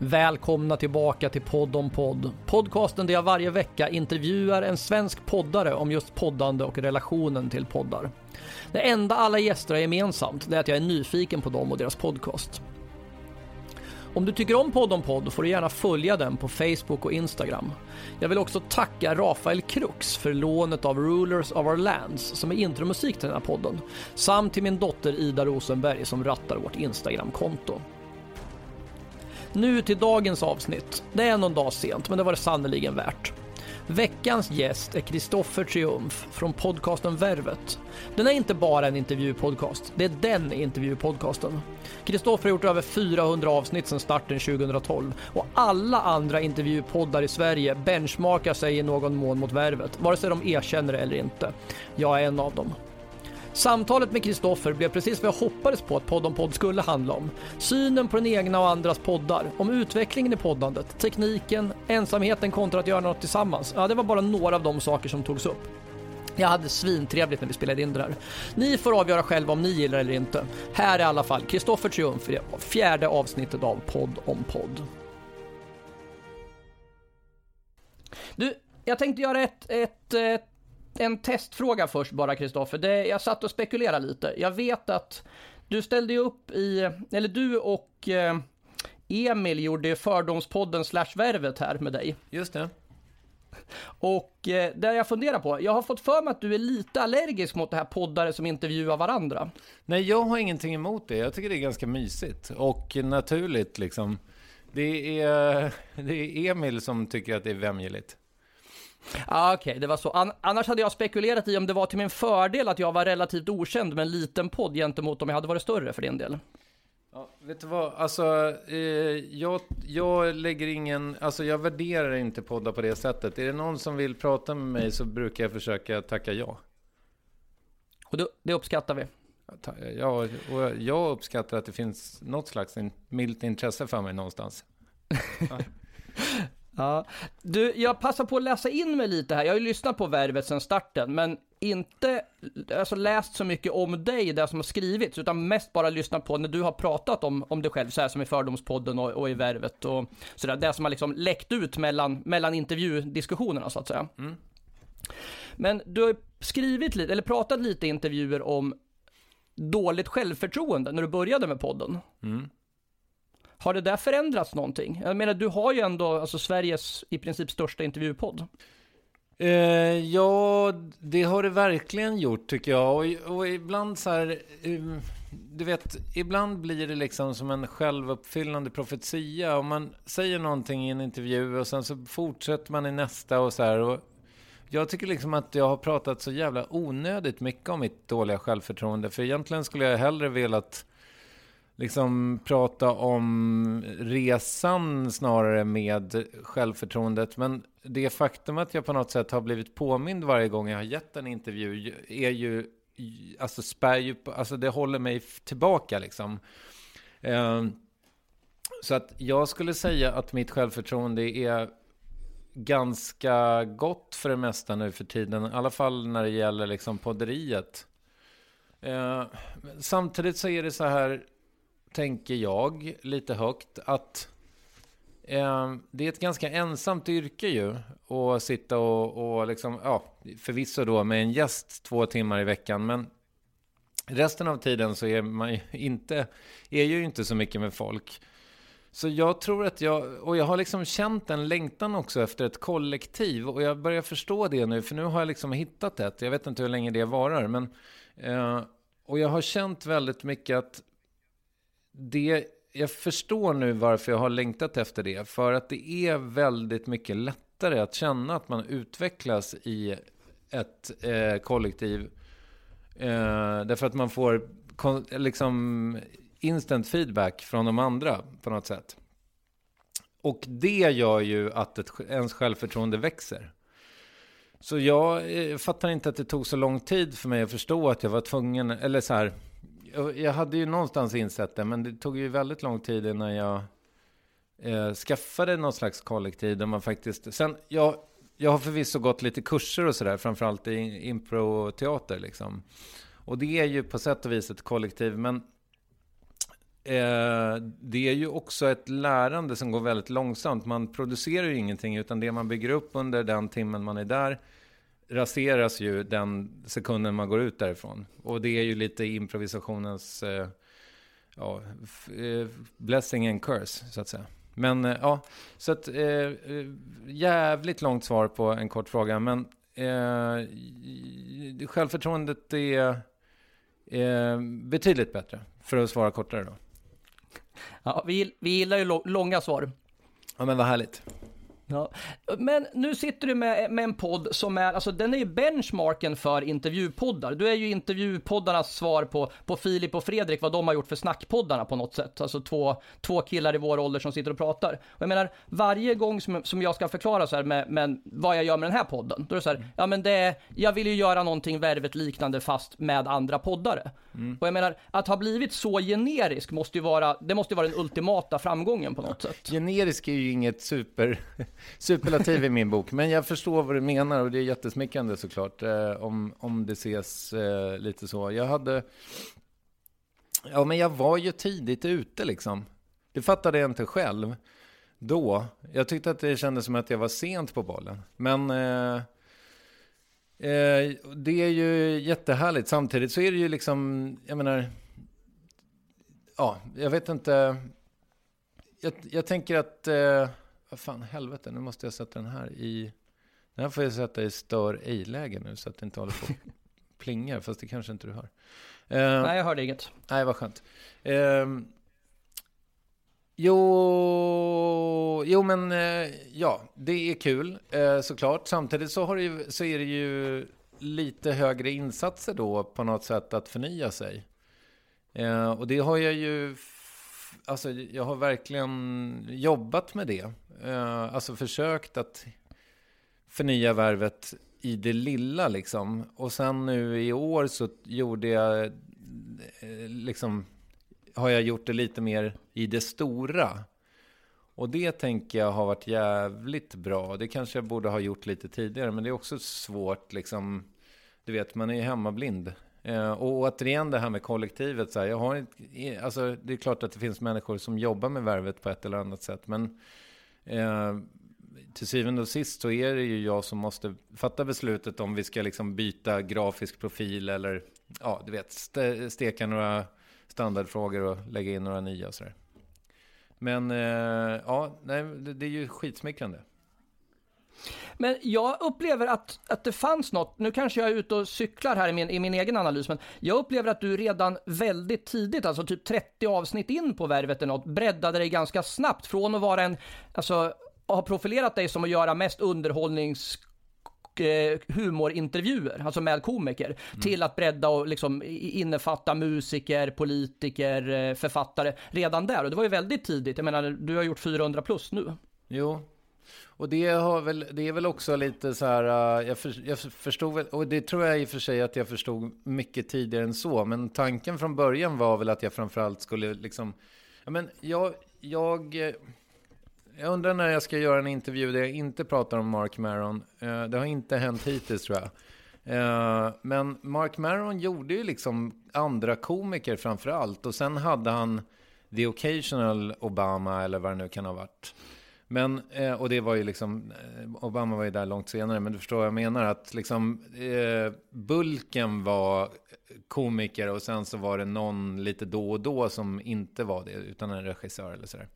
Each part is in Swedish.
Välkomna tillbaka till Podd om podd. Podcasten där jag varje vecka intervjuar en svensk poddare om just poddande och relationen till poddar. Det enda alla gäster har gemensamt är att jag är nyfiken på dem och deras podcast. Om du tycker om Podd om podd får du gärna följa den på Facebook och Instagram. Jag vill också tacka Rafael Krux för lånet av Rulers of Our Lands som är intromusik till den här podden, samt till min dotter Ida Rosenberg som rattar vårt Instagramkonto. Nu till dagens avsnitt. Det är någon dag sent, men det var det sannerligen värt. Veckans gäst är Kristoffer Triumf från podcasten Värvet. Den är inte bara en intervjupodcast, det är den intervjupodcasten. Kristoffer har gjort över 400 avsnitt sedan starten 2012 och alla andra intervjupoddar i Sverige benchmarkar sig i någon mån mot Värvet, vare sig de erkänner det eller inte. Jag är en av dem. Samtalet med Kristoffer blev precis vad jag hoppades på att Podd om podd skulle handla om. Synen på den egna och andras poddar, om utvecklingen i poddandet, tekniken, ensamheten kontra att göra något tillsammans. Ja, det var bara några av de saker som togs upp. Jag hade svintrevligt när vi spelade in det här. Ni får avgöra själva om ni gillar det eller inte. Här är i alla fall Kristoffer Triumf i det fjärde avsnittet av Podd om podd. Du, jag tänkte göra ett, ett, ett en testfråga först bara Kristoffer. Jag satt och spekulerade lite. Jag vet att du ställde ju upp i, eller du och eh, Emil gjorde Fördomspodden slash Värvet här med dig. Just det. Och eh, det jag funderar på, jag har fått för mig att du är lite allergisk mot det här poddare som intervjuar varandra. Nej, jag har ingenting emot det. Jag tycker det är ganska mysigt och naturligt liksom. Det är, det är Emil som tycker att det är vämjeligt. Ah, Okej, okay, det var så. An annars hade jag spekulerat i om det var till min fördel att jag var relativt okänd med en liten podd gentemot om jag hade varit större för din del. Ja, vet du vad, alltså eh, jag, jag lägger ingen, alltså jag värderar inte poddar på det sättet. Är det någon som vill prata med mig så brukar jag försöka tacka ja. Och det, det uppskattar vi. Ja, och jag uppskattar att det finns något slags milt intresse för mig någonstans. Ja. Ja. Du, jag passar på att läsa in mig lite här. Jag har ju lyssnat på Värvet sedan starten, men inte alltså, läst så mycket om dig, det som har skrivits, utan mest bara lyssnat på när du har pratat om, om dig själv, så här som i Fördomspodden och, och i Värvet och sådär. Det som har liksom läckt ut mellan, mellan intervjudiskussionerna, så att säga. Mm. Men du har skrivit lite, eller pratat lite i intervjuer om dåligt självförtroende när du började med podden. Mm. Har det där förändrats någonting? Jag menar, du har ju ändå alltså, Sveriges i princip största intervjupodd. Eh, ja, det har det verkligen gjort tycker jag. Och, och ibland så här, eh, du vet, ibland blir det liksom som en självuppfyllande profetia. Om man säger någonting i en intervju och sen så fortsätter man i nästa och så här. Och jag tycker liksom att jag har pratat så jävla onödigt mycket om mitt dåliga självförtroende. För egentligen skulle jag hellre velat liksom prata om resan snarare med självförtroendet. Men det faktum att jag på något sätt har blivit påmind varje gång jag har gett en intervju är ju, alltså spär ju, alltså det håller mig tillbaka liksom. Ehm, så att jag skulle säga att mitt självförtroende är ganska gott för det mesta nu för tiden. I alla fall när det gäller liksom podderiet. Eh, samtidigt så är det så här tänker jag lite högt att eh, det är ett ganska ensamt yrke ju. Att sitta och, och liksom, ja, förvisso då med en gäst två timmar i veckan. Men resten av tiden så är man ju inte, är ju inte så mycket med folk. Så jag tror att jag, och jag har liksom känt en längtan också efter ett kollektiv. Och jag börjar förstå det nu, för nu har jag liksom hittat ett. Jag vet inte hur länge det varar, men... Eh, och jag har känt väldigt mycket att det, jag förstår nu varför jag har längtat efter det. För att det är väldigt mycket lättare att känna att man utvecklas i ett eh, kollektiv. Eh, därför att man får liksom instant feedback från de andra på något sätt. Och det gör ju att ett, ens självförtroende växer. Så jag eh, fattar inte att det tog så lång tid för mig att förstå att jag var tvungen, eller så här, jag hade ju någonstans insett det, men det tog ju väldigt lång tid innan jag eh, skaffade någon slags kollektiv där man faktiskt... Sen, jag, jag har förvisso gått lite kurser och sådär, framförallt i improteater liksom. Och det är ju på sätt och vis ett kollektiv, men eh, det är ju också ett lärande som går väldigt långsamt. Man producerar ju ingenting, utan det man bygger upp under den timmen man är där raseras ju den sekunden man går ut därifrån. Och det är ju lite improvisationens eh, ja, eh, blessing and curse, så att säga. Men eh, ja, så att eh, jävligt långt svar på en kort fråga. Men eh, självförtroendet är eh, betydligt bättre, för att svara kortare då. Ja, vi, vi gillar ju långa svar. Ja, men vad härligt. Ja. Men nu sitter du med, med en podd som är, alltså den är ju benchmarken för intervjupoddar. Du är ju intervjupoddarnas svar på, på Filip och Fredrik, vad de har gjort för snackpoddarna på något sätt. Alltså två, två killar i vår ålder som sitter och pratar. Och jag menar, varje gång som, som jag ska förklara så här med, med vad jag gör med den här podden, då är det så här, ja men det är, jag vill ju göra någonting värvet liknande fast med andra poddare. Mm. Och jag menar, att ha blivit så generisk måste ju vara, det måste ju vara den ultimata framgången på något sätt. Generisk är ju inget super superlativ i min bok, men jag förstår vad du menar och det är jättesmickrande såklart, eh, om, om det ses eh, lite så. Jag hade... Ja, men jag var ju tidigt ute liksom. Det fattade jag inte själv då. Jag tyckte att det kändes som att jag var sent på bollen. Men eh, eh, det är ju jättehärligt. Samtidigt så är det ju liksom, jag menar, ja, jag vet inte. Jag, jag tänker att eh, vad fan, helvete, nu måste jag sätta den här i... Den här får jag sätta i stör ej-läge nu så att det inte håller på och plingar, fast det kanske inte du hör. Uh, nej, jag hörde inget. Nej, vad skönt. Uh, jo, jo, men uh, ja, det är kul uh, såklart. Samtidigt så, har det ju, så är det ju lite högre insatser då på något sätt att förnya sig. och det har jag ju alltså jag har verkligen jobbat med det. Uh, alltså försökt att förnya värvet i det lilla liksom. Och sen nu i år så gjorde jag, eh, liksom, har jag gjort det lite mer i det stora. Och det tänker jag har varit jävligt bra. Det kanske jag borde ha gjort lite tidigare, men det är också svårt liksom. Du vet, man är ju hemmablind. Eh, och återigen det här med kollektivet. Så här, jag har, alltså, det är klart att det finns människor som jobbar med värvet på ett eller annat sätt. Men eh, till syvende och sist så är det ju jag som måste fatta beslutet om vi ska liksom byta grafisk profil eller ja, du vet, st steka några standardfrågor och lägga in några nya och sådär. Men eh, ja, nej, det, det är ju skitsmickrande. Men jag upplever att, att det fanns något, nu kanske jag är ute och cyklar här i min, i min egen analys, men jag upplever att du redan väldigt tidigt, alltså typ 30 avsnitt in på Värvet eller något, breddade dig ganska snabbt från att vara en, alltså ha profilerat dig som att göra mest underhållnings eh, humorintervjuer, alltså med komiker, mm. till att bredda och liksom innefatta musiker, politiker, eh, författare redan där. Och det var ju väldigt tidigt. Jag menar, du har gjort 400 plus nu. Jo, och det, har väl, det är väl också lite så här, äh, jag, för, jag förstod väl, och det tror jag i och för sig att jag förstod mycket tidigare än så, men tanken från början var väl att jag framförallt skulle liksom, ja men jag, jag, jag undrar när jag ska göra en intervju där jag inte pratar om Mark Maron. Äh, det har inte hänt hittills tror jag. Äh, men Mark Maron gjorde ju liksom andra komiker framför allt, och sen hade han The Occasional Obama eller vad det nu kan ha varit. Men, eh, och det var ju liksom, eh, Obama var ju där långt senare, men du förstår vad jag menar, att liksom eh, bulken var komiker och sen så var det någon lite då och då som inte var det, utan en regissör eller sådär.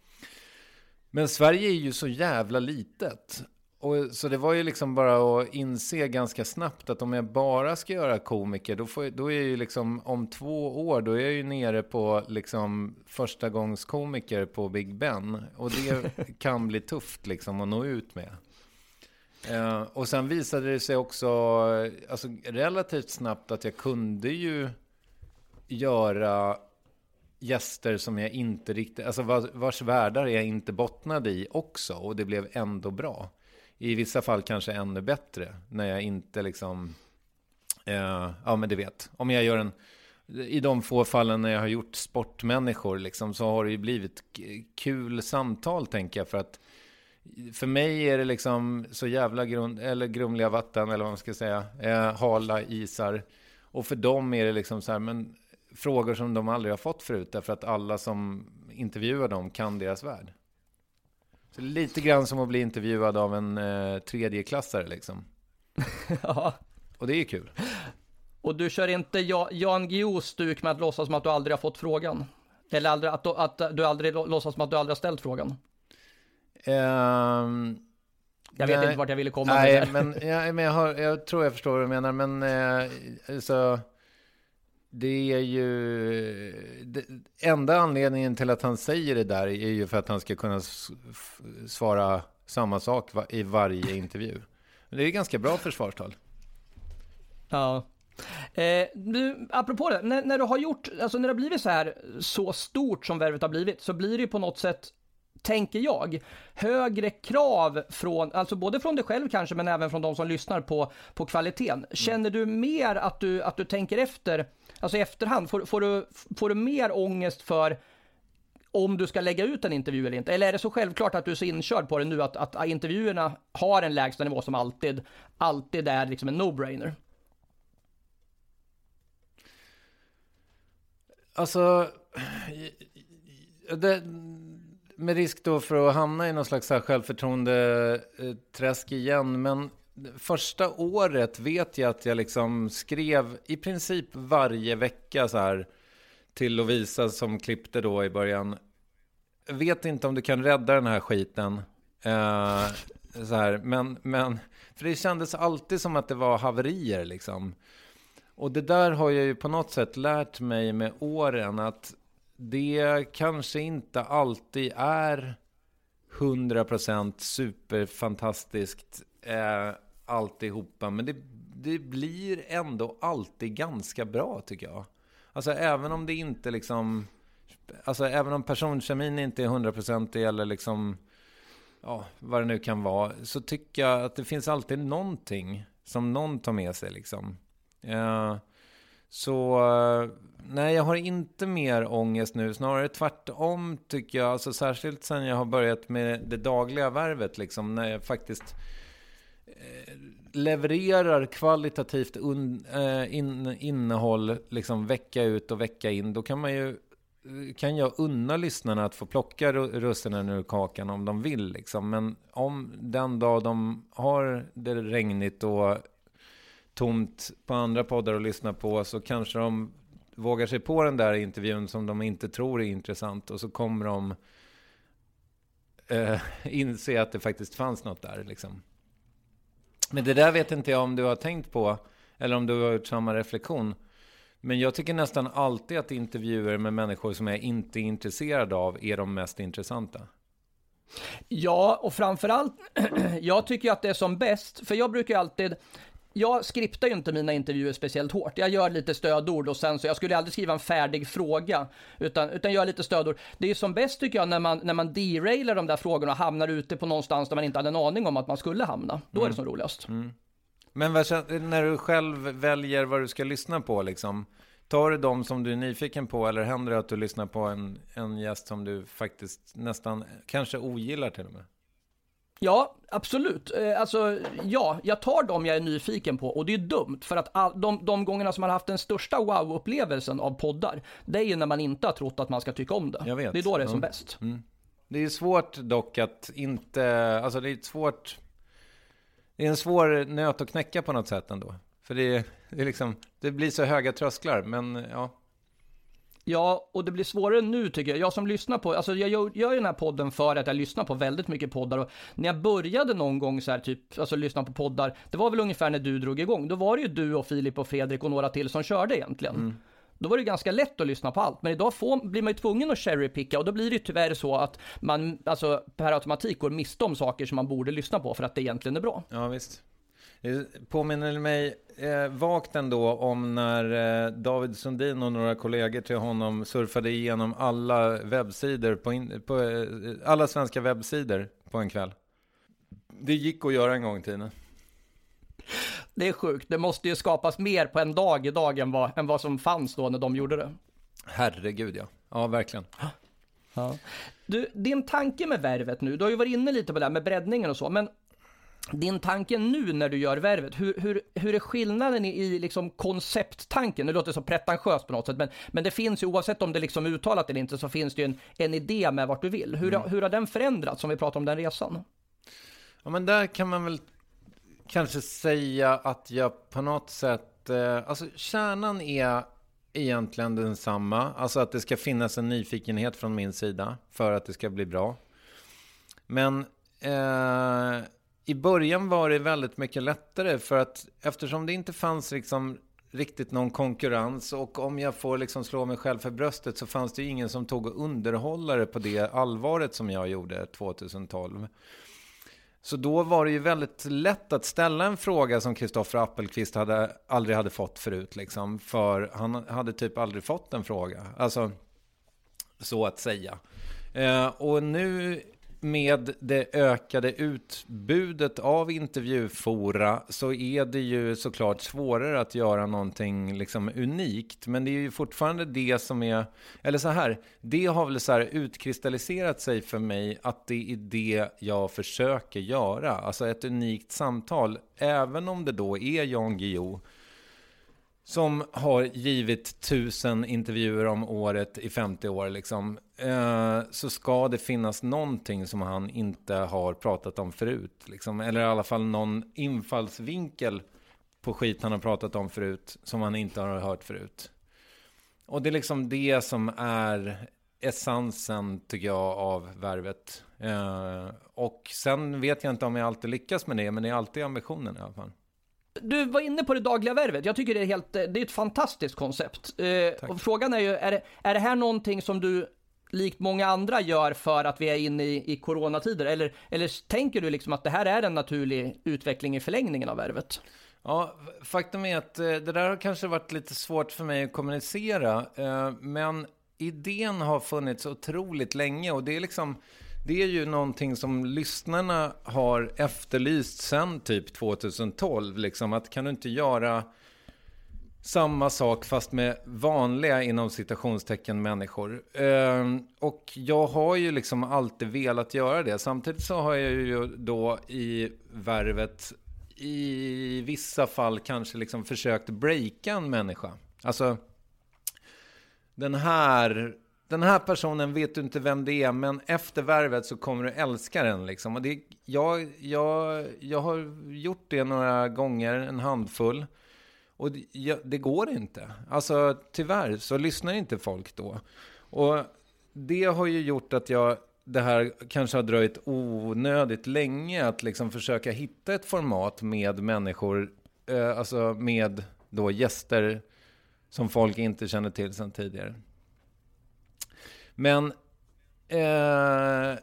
Men Sverige är ju så jävla litet. Och, så det var ju liksom bara att inse ganska snabbt att om jag bara ska göra komiker, då, får, då är jag ju liksom om två år, då är jag ju nere på liksom första gångs komiker på Big Ben. Och det kan bli tufft liksom att nå ut med. Uh, och sen visade det sig också alltså, relativt snabbt att jag kunde ju göra gäster som jag inte riktigt, alltså vars världar jag inte bottnade i också. Och det blev ändå bra i vissa fall kanske ännu bättre. När jag inte liksom, eh, ja men du vet, om jag gör en, i de få fallen när jag har gjort sportmänniskor liksom, så har det ju blivit kul samtal tänker jag. För att för mig är det liksom så jävla grund, eller grumliga vatten eller vad man ska säga, eh, hala isar. Och för dem är det liksom så här, men frågor som de aldrig har fått förut, därför att alla som intervjuar dem kan deras värld. Så lite grann som att bli intervjuad av en eh, tredjeklassare liksom. ja. Och det är kul. Och du kör inte Jan Guillous stuk med att låtsas som att du aldrig har fått frågan? Eller aldrig, att, du, att du aldrig låtsas som att du aldrig har ställt frågan? Um, jag vet nej, inte vart jag ville komma nej, men, ja, men jag, har, jag tror jag förstår vad du menar. Men eh, alltså, det är ju... Det, enda anledningen till att han säger det där är ju för att han ska kunna svara samma sak i varje intervju. Det är ganska bra försvarstal. Ja. Eh, du, apropå det, när, när, du har gjort, alltså när det har blivit så här så stort som värvet har blivit, så blir det ju på något sätt, tänker jag, högre krav från, alltså både från dig själv kanske, men även från de som lyssnar på, på kvaliteten. Känner du mer att du, att du tänker efter, alltså i efterhand, får, får, du, får du mer ångest för om du ska lägga ut en intervju eller inte? Eller är det så självklart att du är så inkörd på det nu att, att intervjuerna har en lägsta nivå som alltid, alltid är liksom en no-brainer? Alltså, det, med risk då för att hamna i någon slags självförtroende-träsk igen, men första året vet jag att jag liksom skrev i princip varje vecka så här till Lovisa som klippte då i början. Vet inte om du kan rädda den här skiten. Eh, så här, men, men, för det kändes alltid som att det var haverier liksom. Och det där har jag ju på något sätt lärt mig med åren att det kanske inte alltid är 100% superfantastiskt eh, alltihopa. Men det, det blir ändå alltid ganska bra tycker jag. Alltså även om det inte liksom... Alltså även om personkemin inte är 100% eller liksom... Ja, vad det nu kan vara. Så tycker jag att det finns alltid någonting som någon tar med sig liksom. Eh, så eh, nej, jag har inte mer ångest nu. Snarare tvärtom tycker jag. Alltså särskilt sen jag har börjat med det dagliga värvet. Liksom, när jag faktiskt eh, levererar kvalitativt un, eh, in, innehåll liksom vecka ut och vecka in. Då kan man ju eh, kan jag unna lyssnarna att få plocka russinen ur kakan om de vill. Liksom. Men om den dag de har det regnigt och tomt på andra poddar att lyssna på så kanske de vågar sig på den där intervjun som de inte tror är intressant och så kommer de eh, inse att det faktiskt fanns något där. Liksom. Men det där vet inte jag om du har tänkt på eller om du har gjort samma reflektion. Men jag tycker nästan alltid att intervjuer med människor som jag inte är intresserad av är de mest intressanta. Ja, och framförallt, jag tycker att det är som bäst, för jag brukar alltid, jag skriptar ju inte mina intervjuer speciellt hårt. Jag gör lite stödord och sen så, jag skulle aldrig skriva en färdig fråga, utan, utan gör lite stödord. Det är som bäst tycker jag när man, när man derailar de där frågorna och hamnar ute på någonstans där man inte hade en aning om att man skulle hamna. Då mm. är det som roligast. Mm. Men när du själv väljer vad du ska lyssna på liksom, tar du de som du är nyfiken på eller händer det att du lyssnar på en, en gäst som du faktiskt nästan, kanske ogillar till och med? Ja, absolut. Eh, alltså, ja, jag tar dem jag är nyfiken på och det är dumt för att all, de, de gångerna som man har haft den största wow-upplevelsen av poddar, det är ju när man inte har trott att man ska tycka om det. Jag vet. Det är då det är som mm. bäst. Mm. Det är svårt dock att inte, alltså det är svårt, det är en svår nöt att knäcka på något sätt ändå. För det, det, är liksom, det blir så höga trösklar, men ja. Ja, och det blir svårare nu tycker jag. Jag som lyssnar på, alltså jag gör, gör ju den här podden för att jag lyssnar på väldigt mycket poddar och när jag började någon gång så här typ, alltså lyssna på poddar, det var väl ungefär när du drog igång. Då var det ju du och Filip och Fredrik och några till som körde egentligen. Mm. Då var det ganska lätt att lyssna på allt, men idag får, blir man ju tvungen att cherrypicka och då blir det ju tyvärr så att man, alltså per automatik går miste om saker som man borde lyssna på för att det egentligen är bra. Ja, visst. Det påminner mig eh, vagt ändå om när eh, David Sundin och några kollegor till honom surfade igenom alla webbsidor på, in, på eh, alla svenska webbsidor på en kväll. Det gick att göra en gång i tiden. Det är sjukt. Det måste ju skapas mer på en dag idag än vad, än vad som fanns då när de gjorde det. Herregud ja. Ja, verkligen. Ja. Du, din tanke med värvet nu, du har ju varit inne lite på det här med breddningen och så, men din tanke nu när du gör värvet, hur, hur, hur är skillnaden i, i liksom koncepttanken? Det låter så pretentiöst på något sätt, men, men det finns ju oavsett om det liksom uttalat eller inte så finns det ju en, en idé med vart du vill. Hur, mm. hur har den förändrats om vi pratar om den resan? Ja, men där kan man väl kanske säga att jag på något sätt, eh, alltså kärnan är egentligen densamma. Alltså att det ska finnas en nyfikenhet från min sida för att det ska bli bra. Men eh, i början var det väldigt mycket lättare för att eftersom det inte fanns liksom riktigt någon konkurrens och om jag får liksom slå mig själv för bröstet så fanns det ingen som tog underhållare på det allvaret som jag gjorde 2012. Så då var det ju väldigt lätt att ställa en fråga som Kristoffer Appelqvist hade, aldrig hade fått förut. Liksom, för han hade typ aldrig fått en fråga. Alltså, så att säga. Eh, och nu med det ökade utbudet av intervjufora så är det ju såklart svårare att göra någonting liksom unikt. Men det är ju fortfarande det som är, eller så här, det har väl så här utkristalliserat sig för mig att det är det jag försöker göra. Alltså ett unikt samtal, även om det då är Jan Guillou som har givit tusen intervjuer om året i 50 år, liksom, eh, så ska det finnas någonting som han inte har pratat om förut. Liksom. Eller i alla fall någon infallsvinkel på skit han har pratat om förut, som han inte har hört förut. Och det är liksom det som är essensen, tycker jag, av värvet. Eh, och sen vet jag inte om jag alltid lyckas med det, men det är alltid ambitionen i alla fall. Du var inne på det dagliga värvet. Jag tycker det är, helt, det är ett fantastiskt koncept. Eh, frågan är ju, är det, är det här någonting som du likt många andra gör för att vi är inne i, i coronatider? Eller, eller tänker du liksom att det här är en naturlig utveckling i förlängningen av värvet? Ja, faktum är att eh, det där har kanske varit lite svårt för mig att kommunicera. Eh, men idén har funnits otroligt länge och det är liksom det är ju någonting som lyssnarna har efterlyst sen typ 2012. Liksom, att kan du inte göra samma sak fast med vanliga inom citationstecken människor. Eh, och jag har ju liksom alltid velat göra det. Samtidigt så har jag ju då i värvet i vissa fall kanske liksom försökt breaka en människa. Alltså den här den här personen vet du inte vem det är, men efter värvet så kommer du älska den. Liksom. Och det, jag, jag, jag har gjort det några gånger, en handfull. Och det, jag, det går inte. Alltså tyvärr så lyssnar inte folk då. Och det har ju gjort att jag, det här kanske har dröjt onödigt länge att liksom försöka hitta ett format med människor, eh, alltså med då gäster som folk inte känner till sedan tidigare. Men eh,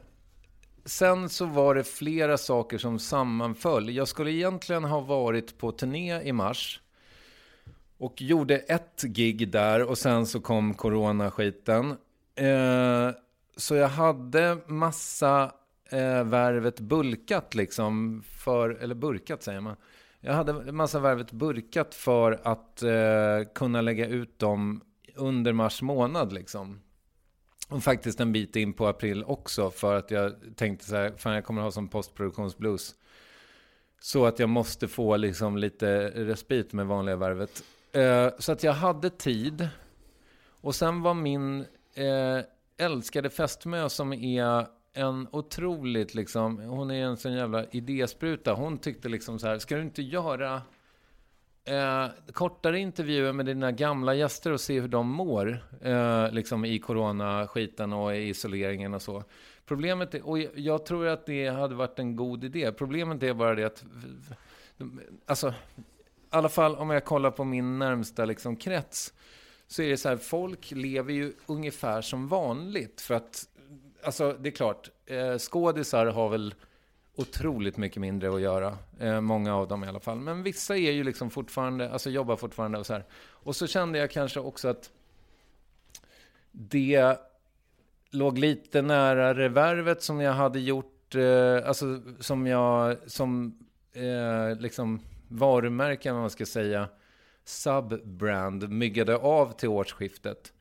sen så var det flera saker som sammanföll. Jag skulle egentligen ha varit på turné i mars. Och gjorde ett gig där och sen så kom coronaskiten. Eh, så jag hade massa eh, värvet bulkat liksom för, eller burkat säger man. Jag hade massa värvet burkat för att eh, kunna lägga ut dem under mars månad liksom. Och faktiskt en bit in på april också för att jag tänkte så här, fan jag kommer ha som postproduktionsblues. Så att jag måste få liksom lite respit med vanliga värvet. Eh, så att jag hade tid. Och sen var min eh, älskade fästmö som är en otroligt liksom, hon är en sån jävla idéspruta. Hon tyckte liksom så här, ska du inte göra Eh, kortare intervjuer med dina gamla gäster och se hur de mår. Eh, liksom i coronaskiten och i isoleringen och så. Problemet är, och jag tror att det hade varit en god idé. Problemet är bara det att, alltså, i alla fall om jag kollar på min närmsta liksom krets, så är det så här, folk lever ju ungefär som vanligt. För att, alltså det är klart, eh, skådisar har väl otroligt mycket mindre att göra. Eh, många av dem i alla fall. Men vissa är ju liksom fortfarande, alltså jobbar fortfarande och så här. Och så kände jag kanske också att det låg lite nära revervet som jag hade gjort, eh, alltså som jag, som eh, liksom varumärke, vad man ska säga, subbrand myggade av till årsskiftet.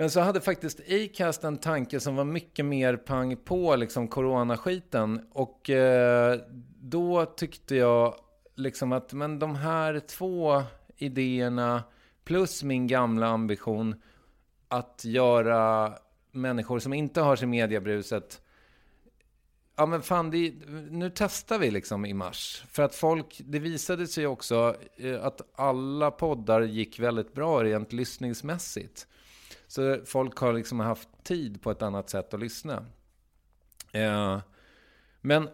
Men så hade faktiskt Acast en tanke som var mycket mer pang på liksom coronaskiten. Och eh, då tyckte jag liksom att men de här två idéerna plus min gamla ambition att göra människor som inte har sig mediebruset Ja men fan, det, nu testar vi liksom i mars. För att folk, det visade sig också eh, att alla poddar gick väldigt bra rent lyssningsmässigt. Så folk har liksom haft tid på ett annat sätt att lyssna. Eh, men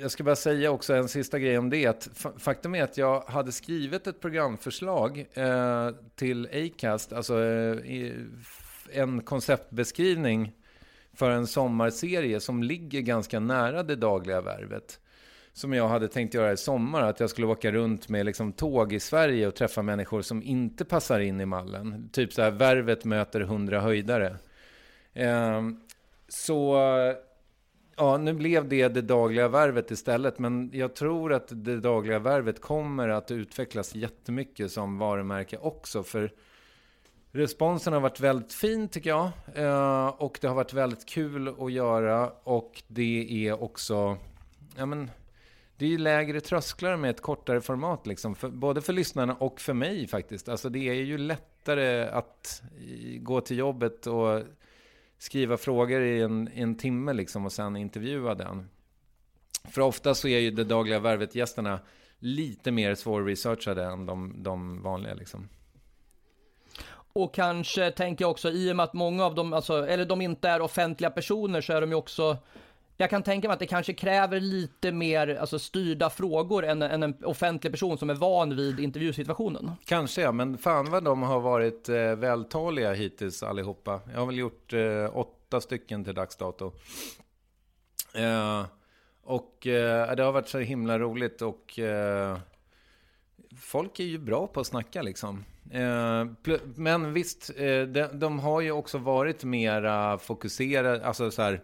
jag ska bara säga också en sista grej om det. Att faktum är att jag hade skrivit ett programförslag eh, till Acast, alltså eh, en konceptbeskrivning för en sommarserie som ligger ganska nära det dagliga värvet. Som jag hade tänkt göra i sommar, att jag skulle åka runt med liksom tåg i Sverige och träffa människor som inte passar in i mallen. Typ så här, värvet möter hundra höjdare. Eh, så Ja, nu blev det det dagliga värvet istället, men jag tror att det dagliga värvet kommer att utvecklas jättemycket som varumärke också, för responsen har varit väldigt fin tycker jag, eh, och det har varit väldigt kul att göra, och det är också, ja men, det är ju lägre trösklar med ett kortare format, liksom, för, både för lyssnarna och för mig faktiskt. Alltså det är ju lättare att eh, gå till jobbet och skriva frågor i en, en timme liksom och sen intervjua den. För ofta så är ju det dagliga värvet-gästerna lite mer svårresearchade än de, de vanliga liksom. Och kanske tänker jag också i och med att många av dem, alltså, eller de inte är offentliga personer så är de ju också jag kan tänka mig att det kanske kräver lite mer alltså, styrda frågor än, än en offentlig person som är van vid intervjusituationen. Kanske ja, men fan vad de har varit eh, vältaliga hittills allihopa. Jag har väl gjort eh, åtta stycken till dags dato. Eh, och eh, det har varit så himla roligt och eh, folk är ju bra på att snacka liksom. Eh, men visst, eh, de, de, har ju också varit mera fokuserade, alltså så här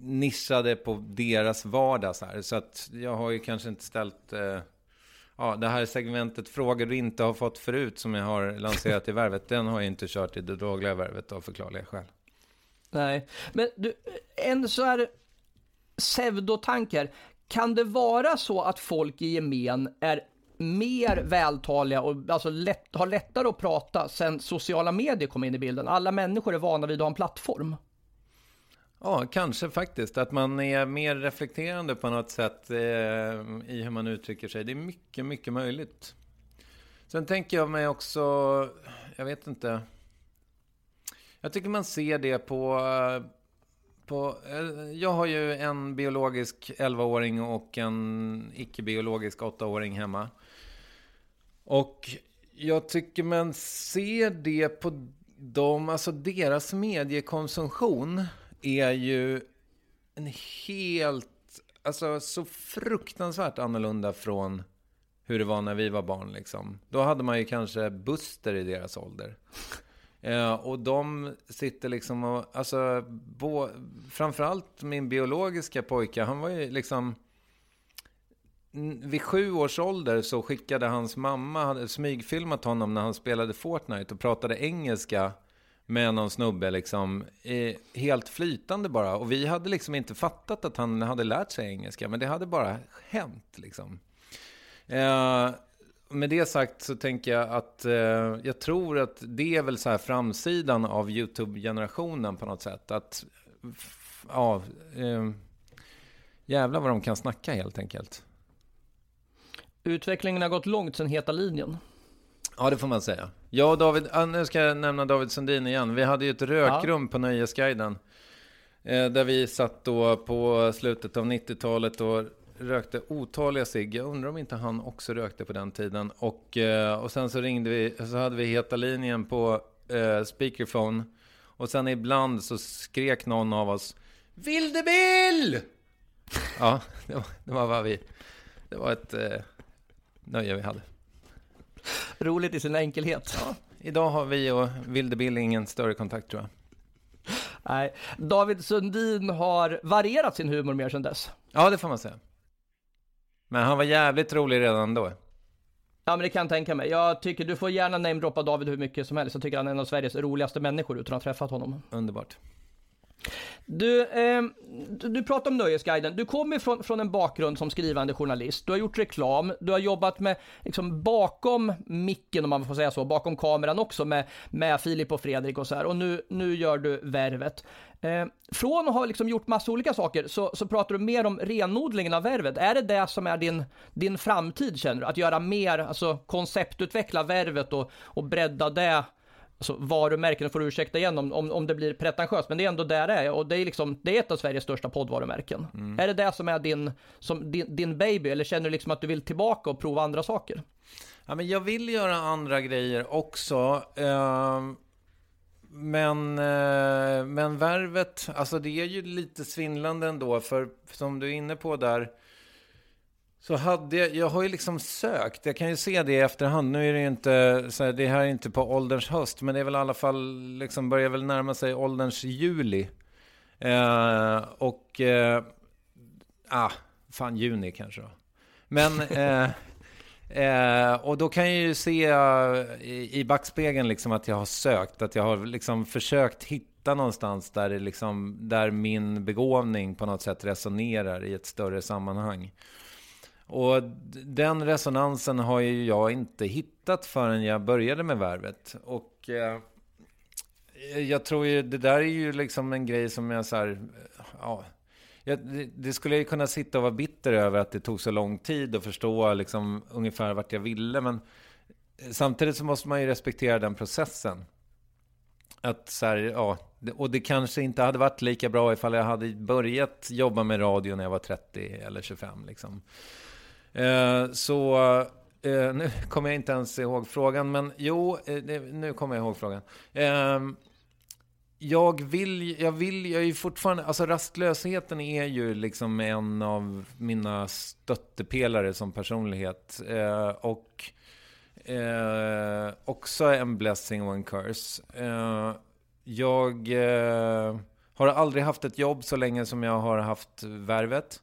nischade på deras vardag. Så, här. så att jag har ju kanske inte ställt... Eh, ja, det här segmentet frågor du inte har fått förut som jag har lanserat i värvet. Den har jag inte kört i det dagliga värvet av förklarliga skäl. Nej, men du, en så här pseudotanker. Kan det vara så att folk i gemen är mer vältaliga och alltså lätt, har lättare att prata sen sociala medier kom in i bilden? Alla människor är vana vid att ha en plattform. Ja, kanske faktiskt. Att man är mer reflekterande på något sätt eh, i hur man uttrycker sig. Det är mycket, mycket möjligt. Sen tänker jag mig också, jag vet inte. Jag tycker man ser det på, på eh, jag har ju en biologisk 11-åring och en icke-biologisk 8-åring hemma. Och jag tycker man ser det på dem, alltså deras mediekonsumtion är ju en helt, alltså så fruktansvärt annorlunda från hur det var när vi var barn liksom. Då hade man ju kanske Buster i deras ålder. Eh, och de sitter liksom och, alltså, bo, framförallt min biologiska pojke, han var ju liksom... Vid sju års ålder så skickade hans mamma, hade smygfilmat honom när han spelade Fortnite och pratade engelska med någon snubbe liksom, helt flytande bara. Och vi hade liksom inte fattat att han hade lärt sig engelska, men det hade bara hänt liksom. Eh, med det sagt så tänker jag att eh, jag tror att det är väl så här framsidan av YouTube-generationen på något sätt. Att, ja, eh, jävlar vad de kan snacka helt enkelt. Utvecklingen har gått långt sedan heta linjen. Ja, det får man säga. Och David, nu ska jag nämna David Sundin igen. Vi hade ju ett rökrum ja. på Nöjesguiden. Eh, där vi satt då på slutet av 90-talet och rökte otaliga cigg. Jag undrar om inte han också rökte på den tiden. Och, eh, och sen så ringde vi, så hade vi heta linjen på eh, speakerphone. Och sen ibland så skrek någon av oss Vilde Bill! ja, det var, det var vad vi... Det var ett eh, nöje vi hade. Roligt i sin enkelhet. Ja, idag har vi och Vilde Bill ingen större kontakt tror jag. Nej, David Sundin har varierat sin humor mer sedan dess. Ja, det får man säga. Men han var jävligt rolig redan då. Ja men det kan jag tänka mig. Jag tycker du får gärna namedroppa David hur mycket som helst. Jag tycker han är en av Sveriges roligaste människor utan att ha träffat honom. Underbart. Du, eh, du, du pratar om Nöjesguiden. Du kommer från, från en bakgrund som skrivande journalist. Du har gjort reklam. Du har jobbat med, liksom, bakom micken om man får säga så, bakom kameran också med, med Filip och Fredrik och så här. Och nu, nu gör du Värvet. Eh, från att ha liksom gjort massa olika saker så, så pratar du mer om renodlingen av Värvet. Är det det som är din, din framtid känner du? Att göra mer, alltså konceptutveckla Värvet och, och bredda det alltså varumärken, får du ursäkta igen om, om, om det blir pretentiöst, men det är ändå där det är. Och det är, liksom, det är ett av Sveriges största poddvarumärken. Mm. Är det det som är din, som, din, din baby, eller känner du liksom att du vill tillbaka och prova andra saker? Ja, men jag vill göra andra grejer också. Uh, men, uh, men värvet, alltså det är ju lite svindlande ändå, för som du är inne på där, så hade jag, jag har ju liksom sökt, jag kan ju se det i efterhand. Nu är det ju inte, så här, det här är inte på ålderns höst, men det är väl i alla fall, liksom börjar väl närma sig ålderns juli. Eh, och, eh, ah, fan juni kanske då. Men, eh, eh, och då kan jag ju se i, i backspegeln liksom att jag har sökt, att jag har liksom försökt hitta någonstans där, det liksom, där min begåvning på något sätt resonerar i ett större sammanhang. Och den resonansen har ju jag inte hittat förrän jag började med värvet. Och eh, jag tror ju, det där är ju liksom en grej som jag så här, eh, ja, jag, det skulle jag ju kunna sitta och vara bitter över att det tog så lång tid att förstå liksom ungefär vart jag ville. Men eh, samtidigt så måste man ju respektera den processen. Att så här, ja, och det kanske inte hade varit lika bra ifall jag hade börjat jobba med radio när jag var 30 eller 25 liksom. Eh, så eh, nu kommer jag inte ens ihåg frågan, men jo, eh, nu kommer jag ihåg frågan. Ehm, jag vill, jag vill, jag är ju fortfarande, alltså rastlösheten är ju liksom en av mina stöttepelare som personlighet. Eh, och eh, också en blessing och en curse. Eh, jag eh, har aldrig haft ett jobb så länge som jag har haft värvet.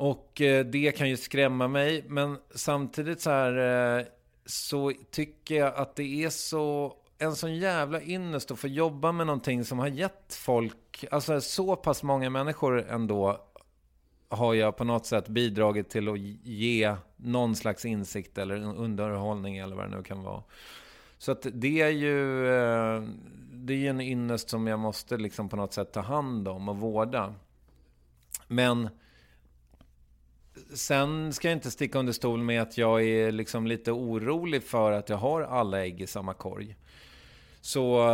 Och eh, det kan ju skrämma mig. Men samtidigt så här eh, så tycker jag att det är så en sån jävla ynnest att få jobba med någonting som har gett folk, alltså så pass många människor ändå har jag på något sätt bidragit till att ge någon slags insikt eller underhållning eller vad det nu kan vara. Så att det är ju eh, det är en ynnest som jag måste liksom på något sätt ta hand om och vårda. Men Sen ska jag inte sticka under stol med att jag är liksom lite orolig för att jag har alla ägg i samma korg. Så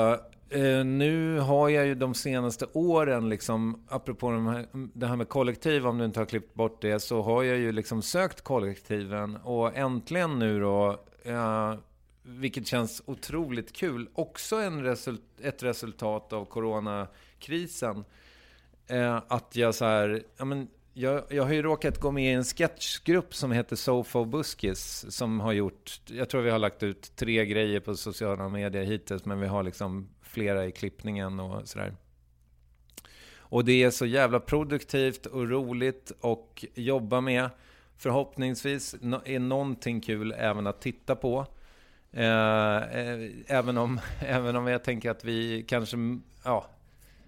eh, nu har jag ju de senaste åren, liksom, apropå de här, det här med kollektiv, om du inte har klippt bort det, så har jag ju liksom sökt kollektiven. Och äntligen nu då, eh, vilket känns otroligt kul, också en result, ett resultat av coronakrisen. Eh, att jag så här, ja men jag, jag har ju råkat gå med i en sketchgrupp som heter Sofa och Buskis. Som har gjort, jag tror vi har lagt ut tre grejer på sociala medier hittills. Men vi har liksom flera i klippningen och sådär. Och det är så jävla produktivt och roligt att jobba med. Förhoppningsvis är någonting kul även att titta på. Eh, eh även, om, även om jag tänker att vi kanske, ja,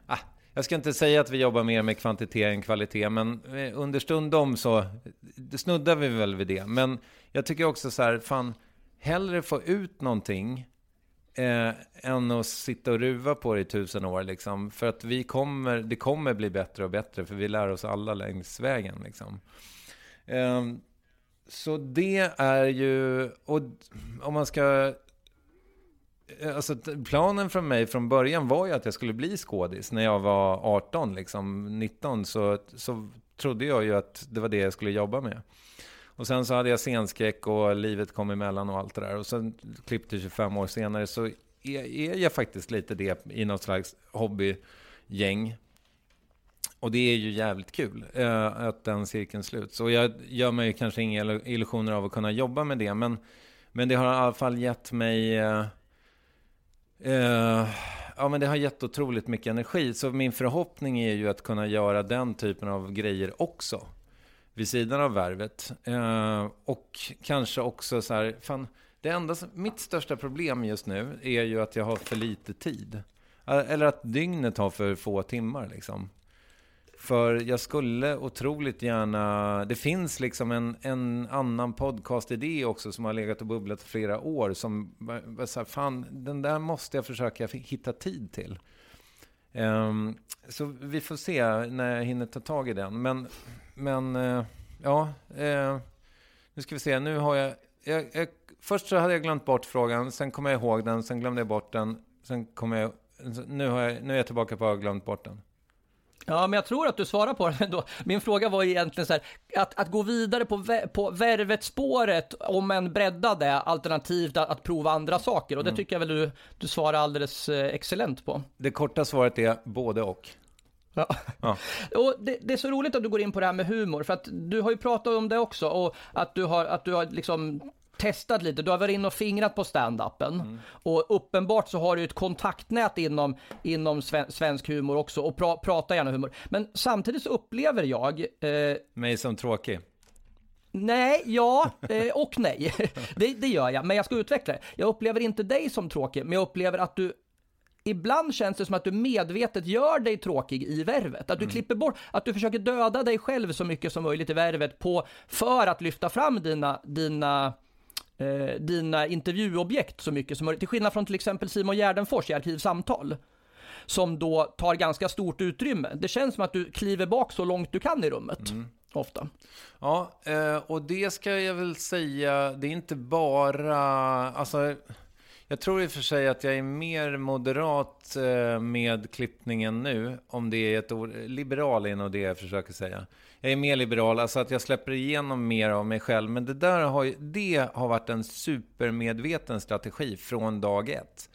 ah, jag ska inte säga att vi jobbar mer med kvantitet än kvalitet, men eh, understundom så snuddar vi väl vid det. Men jag tycker också så här, fan, hellre få ut någonting eh, än att sitta och ruva på det i tusen år. Liksom. För att vi kommer, det kommer bli bättre och bättre, för vi lär oss alla längs vägen. Liksom. Eh, så det är ju, och om man ska Eh, alltså, planen från mig från början var ju att jag skulle bli skådis. När jag var 18, liksom 19, så, så trodde jag ju att det var det jag skulle jobba med. Och sen så hade jag scenskräck och livet kom emellan och allt det där. Och sen klippte 25 år senare så är, är jag faktiskt lite det i något slags hobbygäng. Och det är ju jävligt kul eh, att den cirkeln sluts. Och jag gör mig kanske inga illusioner av att kunna jobba med det. Men, men det har i alla fall gett mig eh, Eh, ja, men det har gett otroligt mycket energi. Så min förhoppning är ju att kunna göra den typen av grejer också. vid sidan av värvet. Eh, och kanske också så här, fan, det enda som, mitt största problem just nu är ju att jag har för lite tid. Eh, eller att dygnet har för få timmar liksom. För jag skulle otroligt gärna... Det finns liksom en, en annan podcastidé också som har legat och bubblat i flera år. Som så här, fan, den där måste jag försöka hitta tid till. Um, så vi får se när jag hinner ta tag i den. Men, men uh, ja, uh, nu ska vi se. Nu har jag, jag, jag, Först så hade jag glömt bort frågan, sen kom jag ihåg den, sen glömde jag bort den. Sen kom jag, nu, har jag, nu är jag tillbaka på att ha glömt bort den. Ja, men jag tror att du svarar på den ändå. Min fråga var egentligen så här, att, att gå vidare på, på värvet-spåret, om en bredda det, alternativt att, att prova andra saker. Och det mm. tycker jag väl du, du svarar alldeles eh, excellent på. Det korta svaret är både och. Ja. ja. Och det, det, är så roligt att du går in på det här med humor, för att du har ju pratat om det också och att du har, att du har liksom testat lite, du har varit inne och fingrat på stand-upen. Mm. Och uppenbart så har du ett kontaktnät inom, inom svensk humor också och pra, pratar gärna humor. Men samtidigt så upplever jag... Eh, Mig som tråkig? Nej, ja eh, och nej. det, det gör jag, men jag ska utveckla det. Jag upplever inte dig som tråkig, men jag upplever att du Ibland känns det som att du medvetet gör dig tråkig i värvet. Att du mm. klipper bort, att du försöker döda dig själv så mycket som möjligt i värvet på, för att lyfta fram dina, dina eh, dina intervjuobjekt så mycket som möjligt. Till skillnad från till exempel Simon Gärdenfors i Arkivsamtal. Som då tar ganska stort utrymme. Det känns som att du kliver bak så långt du kan i rummet. Mm. Ofta. Ja, eh, och det ska jag väl säga, det är inte bara, alltså jag tror i och för sig att jag är mer moderat eh, med klippningen nu, om det är ett ord. Liberal är nog det jag försöker säga. Jag är mer liberal, alltså att jag släpper igenom mer av mig själv. Men det där har, ju, det har varit en supermedveten strategi från dag ett.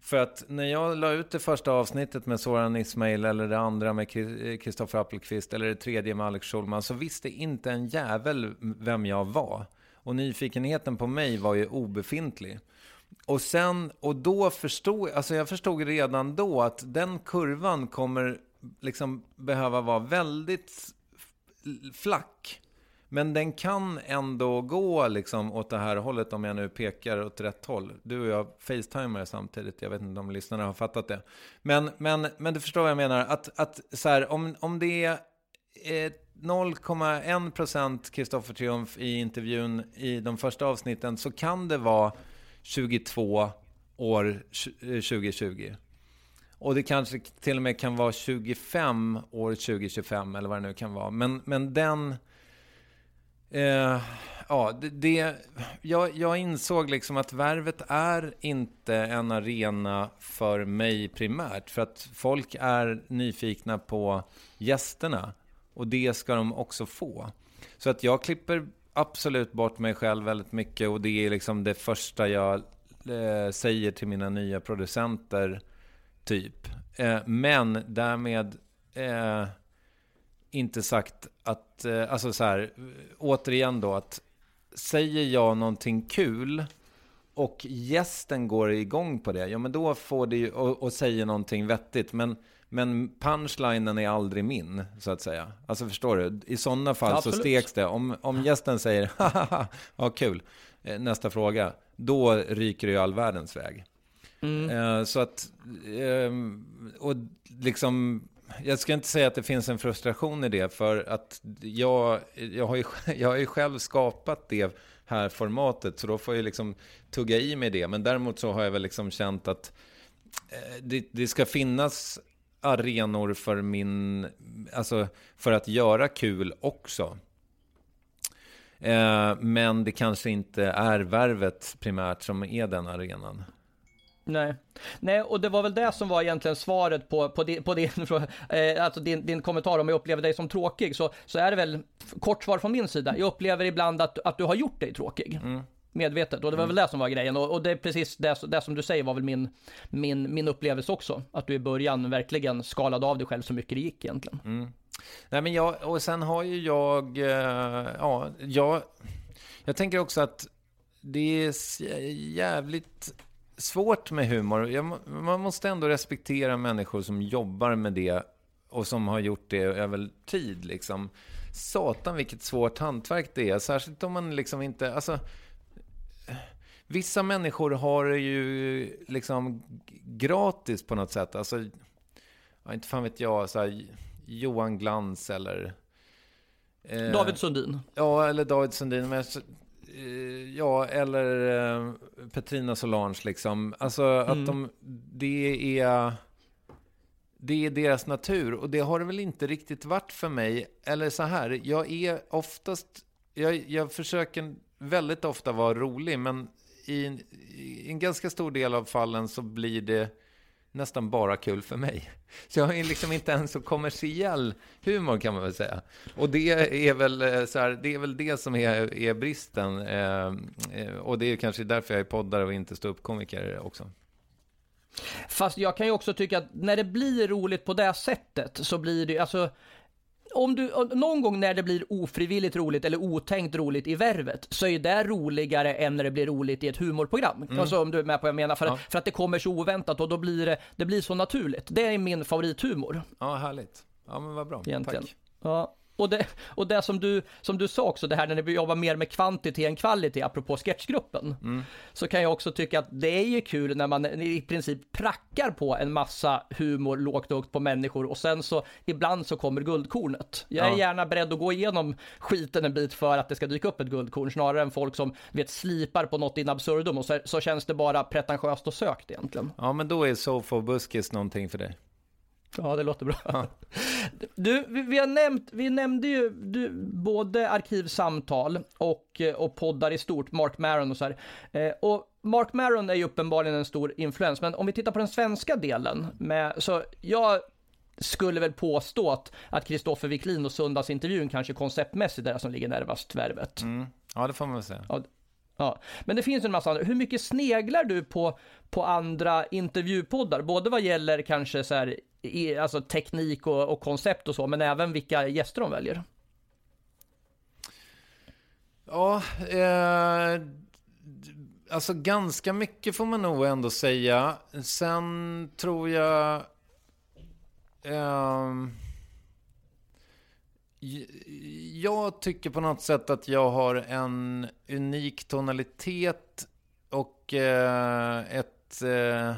För att när jag la ut det första avsnittet med Soran Ismail eller det andra med Kristoffer Appelqvist eller det tredje med Alex Schulman så visste inte en jävel vem jag var. Och nyfikenheten på mig var ju obefintlig. Och sen, och då förstod, alltså jag förstod redan då att den kurvan kommer liksom behöva vara väldigt flack. Men den kan ändå gå liksom åt det här hållet om jag nu pekar åt rätt håll. Du och jag facetimar samtidigt. Jag vet inte om lyssnarna har fattat det. Men, men, men du förstår vad jag menar. Att, att så här, om, om det är eh, 0,1 procent Kristoffer Triumf i intervjun i de första avsnitten så kan det vara 22 år 2020. Eh, och det kanske till och med kan vara 25 år 2025 eller vad det nu kan vara. Men, men den... Eh, ja, det, det, jag, jag insåg liksom att värvet är inte en arena för mig primärt. För att folk är nyfikna på gästerna. Och det ska de också få. Så att jag klipper absolut bort mig själv väldigt mycket. Och det är liksom det första jag eh, säger till mina nya producenter typ. Eh, men därmed eh, inte sagt att, eh, alltså så här, återigen då att säger jag någonting kul och gästen går igång på det, ja men då får det ju, och, och säger någonting vettigt, men men punchlinen är aldrig min, så att säga. Alltså förstår du? I sådana fall Absolut. så steks det. Om, om gästen säger haha, vad kul, nästa fråga, då ryker det ju all världens väg. Mm. Eh, så att, ehm, och liksom, jag ska inte säga att det finns en frustration i det, för att jag, jag, har, ju, jag har ju själv skapat det här formatet, så då får jag liksom tugga i mig det. Men däremot så har jag väl liksom känt att eh, det, det ska finnas arenor för min, alltså för att göra kul också. Eh, men det kanske inte är värvet primärt som är den arenan. Nej. Nej, och det var väl det som var egentligen svaret på, på, din, på din, eh, alltså din, din kommentar om jag upplever dig som tråkig. Så, så är det väl kort svar från min sida. Jag upplever ibland att, att du har gjort dig tråkig. Mm. Medvetet. Och det var mm. väl det som var grejen. Och, och, det är precis det, det som du säger var väl min, min, min upplevelse också. Att du i början verkligen skalade av dig själv så mycket det gick egentligen. Mm. Nej, men jag, och sen har ju jag, eh, ja, jag, jag tänker också att det är jävligt svårt med humor. Jag, man måste ändå respektera människor som jobbar med det och som har gjort det över tid. Liksom. satan vilket svårt hantverk det är. Särskilt om man liksom inte, alltså Vissa människor har det ju liksom gratis på något sätt. Alltså, ja, inte fan vet jag, så här, Johan Glans eller... Eh, David Sundin. Ja, eller David Sundin. Men, ja, eller eh, Petrina Solange liksom. Alltså mm. att de, det är... Det är deras natur och det har det väl inte riktigt varit för mig. Eller så här, jag är oftast... Jag, jag försöker väldigt ofta vara rolig, men i en, i en ganska stor del av fallen så blir det nästan bara kul för mig. Så jag har liksom inte ens så kommersiell humor kan man väl säga. Och det är väl, eh, så här, det, är väl det som är, är bristen. Eh, eh, och det är kanske därför jag är poddare och inte ståuppkomiker också. Fast jag kan ju också tycka att när det blir roligt på det sättet så blir det, alltså om du, någon gång när det blir ofrivilligt roligt eller otänkt roligt i värvet så är det roligare än när det blir roligt i ett humorprogram. Mm. Alltså om du är med på vad jag menar. För, ja. för att det kommer så oväntat och då blir det, det blir så naturligt. Det är min favorithumor. Ja, härligt. Ja, men vad bra. Egentligen. Tack. Ja. Och det, och det som, du, som du sa också, det här när vi jobbar mer med kvantitet än kvalitet, apropå sketchgruppen, mm. så kan jag också tycka att det är ju kul när man i princip prackar på en massa humor lågt och högt på människor och sen så ibland så kommer guldkornet. Jag är ja. gärna beredd att gå igenom skiten en bit för att det ska dyka upp ett guldkorn, snarare än folk som vet slipar på något in absurdum och så, så känns det bara pretentiöst och sökt egentligen. Ja, men då är Sofa och Buskis någonting för dig. Ja, det låter bra. Ja. Du, vi, vi, har nämnt, vi nämnde ju du, både arkivsamtal och, eh, och poddar i stort, Mark Maron och så här. Eh, och Mark Maron är ju uppenbarligen en stor influens, men om vi tittar på den svenska delen, med, så jag skulle väl påstå att, att Kristoffer Wiklin och söndagsintervjun kanske konceptmässigt är det som ligger närmast värvet. Mm. Ja, det får man väl säga. Ja, Ja, men det finns en massa andra. Hur mycket sneglar du på, på andra intervjupoddar? Både vad gäller kanske så här, i, alltså teknik och, och koncept och så, men även vilka gäster de väljer? Ja, eh, alltså ganska mycket får man nog ändå säga. Sen tror jag... Eh, jag tycker på något sätt att jag har en unik tonalitet och eh, ett, eh,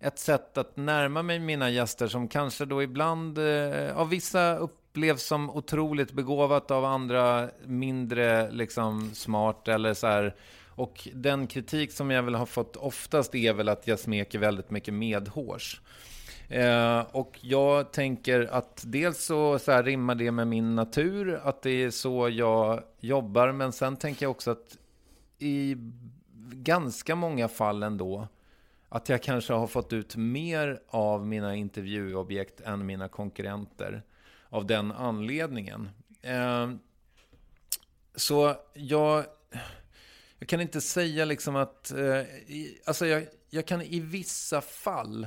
ett sätt att närma mig mina gäster som kanske då ibland eh, av vissa upplevs som otroligt begåvat, av andra mindre liksom smart eller så här. Och den kritik som jag väl har fått oftast är väl att jag smeker väldigt mycket medhårs. Eh, och jag tänker att dels så, så här, rimmar det med min natur, att det är så jag jobbar. Men sen tänker jag också att i ganska många fall ändå, att jag kanske har fått ut mer av mina intervjuobjekt än mina konkurrenter. Av den anledningen. Eh, så jag, jag kan inte säga liksom att, eh, i, alltså jag, jag kan i vissa fall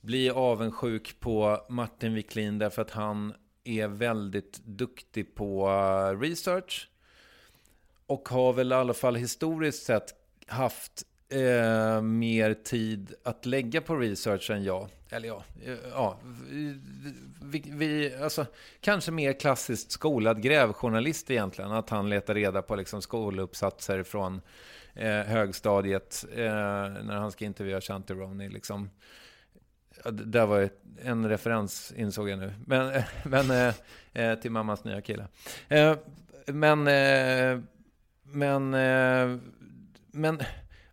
bli avundsjuk på Martin Wiklin därför att han är väldigt duktig på eh, research. Och har väl i alla fall historiskt sett haft eh, mer tid att lägga på research än jag. Eller ja, eh, ja vi, vi, alltså, kanske mer klassiskt skolad grävjournalist egentligen. Att han letar reda på liksom, skoluppsatser från eh, högstadiet eh, när han ska intervjua Shanti Roney. Liksom. Ja, det där var en referens insåg jag nu. Men, men eh, eh, till mammas nya kille. Eh, men, eh, men, eh, men,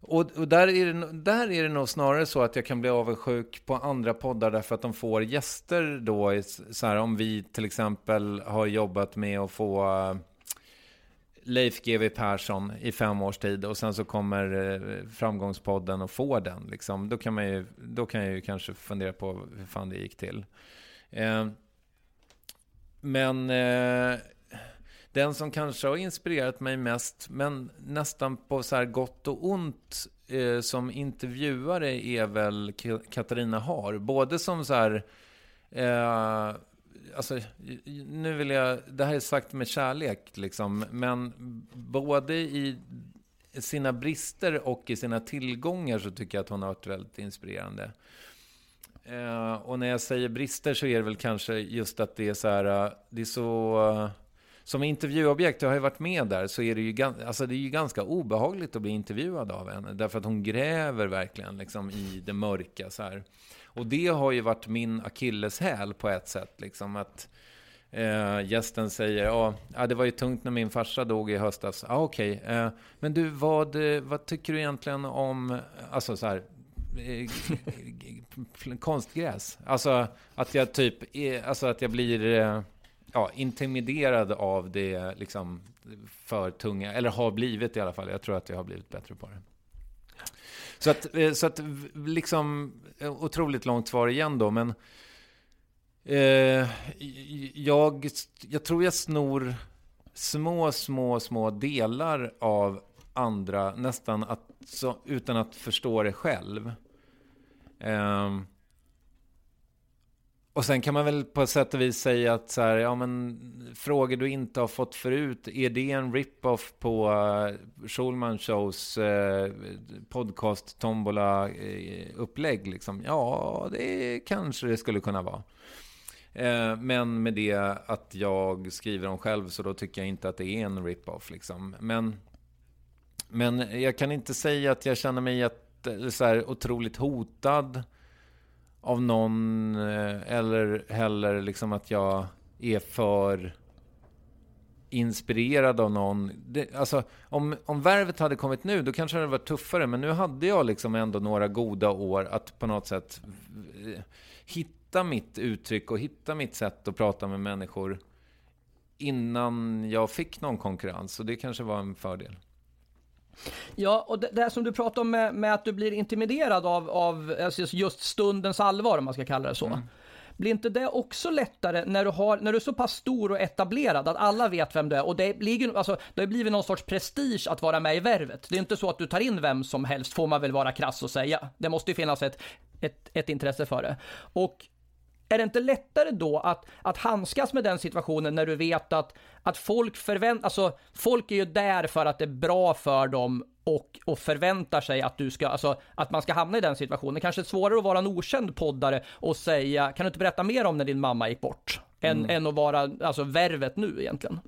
och, och, där, är det, där är det nog snarare så att jag kan bli avundsjuk på andra poddar därför att de får gäster då. Så här, om vi till exempel har jobbat med att få eh, Leif GW Persson i fem års tid och sen så kommer eh, Framgångspodden och får den. Liksom. Då, kan man ju, då kan jag ju kanske fundera på hur fan det gick till. Eh, men eh, den som kanske har inspirerat mig mest, men nästan på så här gott och ont eh, som intervjuare är väl Katarina Har. Både som så här eh, alltså, nu vill jag, det här är sagt med kärlek liksom, men både i sina brister och i sina tillgångar så tycker jag att hon har varit väldigt inspirerande. Eh, och när jag säger brister så är det väl kanske just att det är så här, eh, det är så, eh, som intervjuobjekt, jag har ju varit med där, så är det ju, alltså det är ju ganska obehagligt att bli intervjuad av henne. Därför att hon gräver verkligen liksom i det mörka så här. Och det har ju varit min akilleshäl på ett sätt. Liksom att eh, gästen säger, ja, det var ju tungt när min farsa dog i höstas. Ah, okej. Okay. Eh, men du, vad, eh, vad tycker du egentligen om, alltså så här, eh, konstgräs? Alltså att jag typ, eh, alltså att jag blir eh, ja, intimiderad av det liksom för tunga, eller har blivit i alla fall. Jag tror att jag har blivit bättre på det. Så att, eh, så att liksom, eh, otroligt långt svar igen då, men eh, jag, jag tror jag snor små, små, små delar av andra, nästan att, så, utan att förstå det själv. Eh, och sen kan man väl på sätt och vis säga att så här, ja men frågor du inte har fått förut, är det en rip-off på uh, Schulman Shows uh, podcast tombola uh, upplägg liksom? Ja, det kanske det skulle kunna vara. Men med det att jag skriver dem själv så då tycker jag inte att det är en rip-off liksom. Men, men jag kan inte säga att jag känner mig att, så här, otroligt hotad av någon eh, eller heller liksom att jag är för inspirerad av någon. Det, alltså, om, om värvet hade kommit nu, då kanske det hade varit tuffare. Men nu hade jag liksom ändå några goda år att på något sätt eh, hitta mitt uttryck och hitta mitt sätt att prata med människor innan jag fick någon konkurrens. Och det kanske var en fördel. Ja, och det, det som du pratar om med, med, att du blir intimiderad av, av alltså just stundens allvar, om man ska kalla det så. Mm. Blir inte det också lättare när du, har, när du är så pass stor och etablerad att alla vet vem du är och det, blir, alltså, det har blivit någon sorts prestige att vara med i värvet. Det är inte så att du tar in vem som helst, får man väl vara krass och säga. Det måste ju finnas ett, ett, ett intresse för det. Och är det inte lättare då att, att handskas med den situationen när du vet att, att folk förväntar, alltså folk är ju där för att det är bra för dem och, och förväntar sig att du ska, alltså att man ska hamna i den situationen. Kanske svårare att vara en okänd poddare och säga, kan du inte berätta mer om när din mamma gick bort? Mm. Än, än att vara, alltså värvet nu egentligen.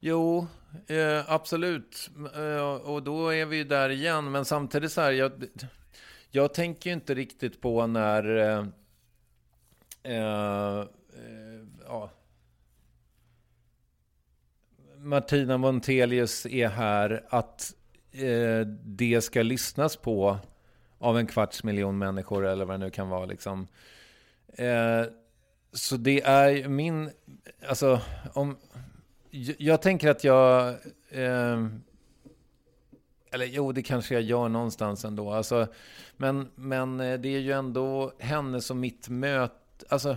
Jo, eh, absolut. Eh, och då är vi ju där igen. Men samtidigt så här, jag, jag tänker ju inte riktigt på när eh, Eh, eh, ja. Martina Montelius är här, att eh, det ska lyssnas på av en kvarts miljon människor eller vad det nu kan vara. Liksom. Eh, så det är min, alltså, om, jag tänker att jag, eh, eller jo, det kanske jag gör någonstans ändå. Alltså, men, men det är ju ändå henne som mitt möte alltså...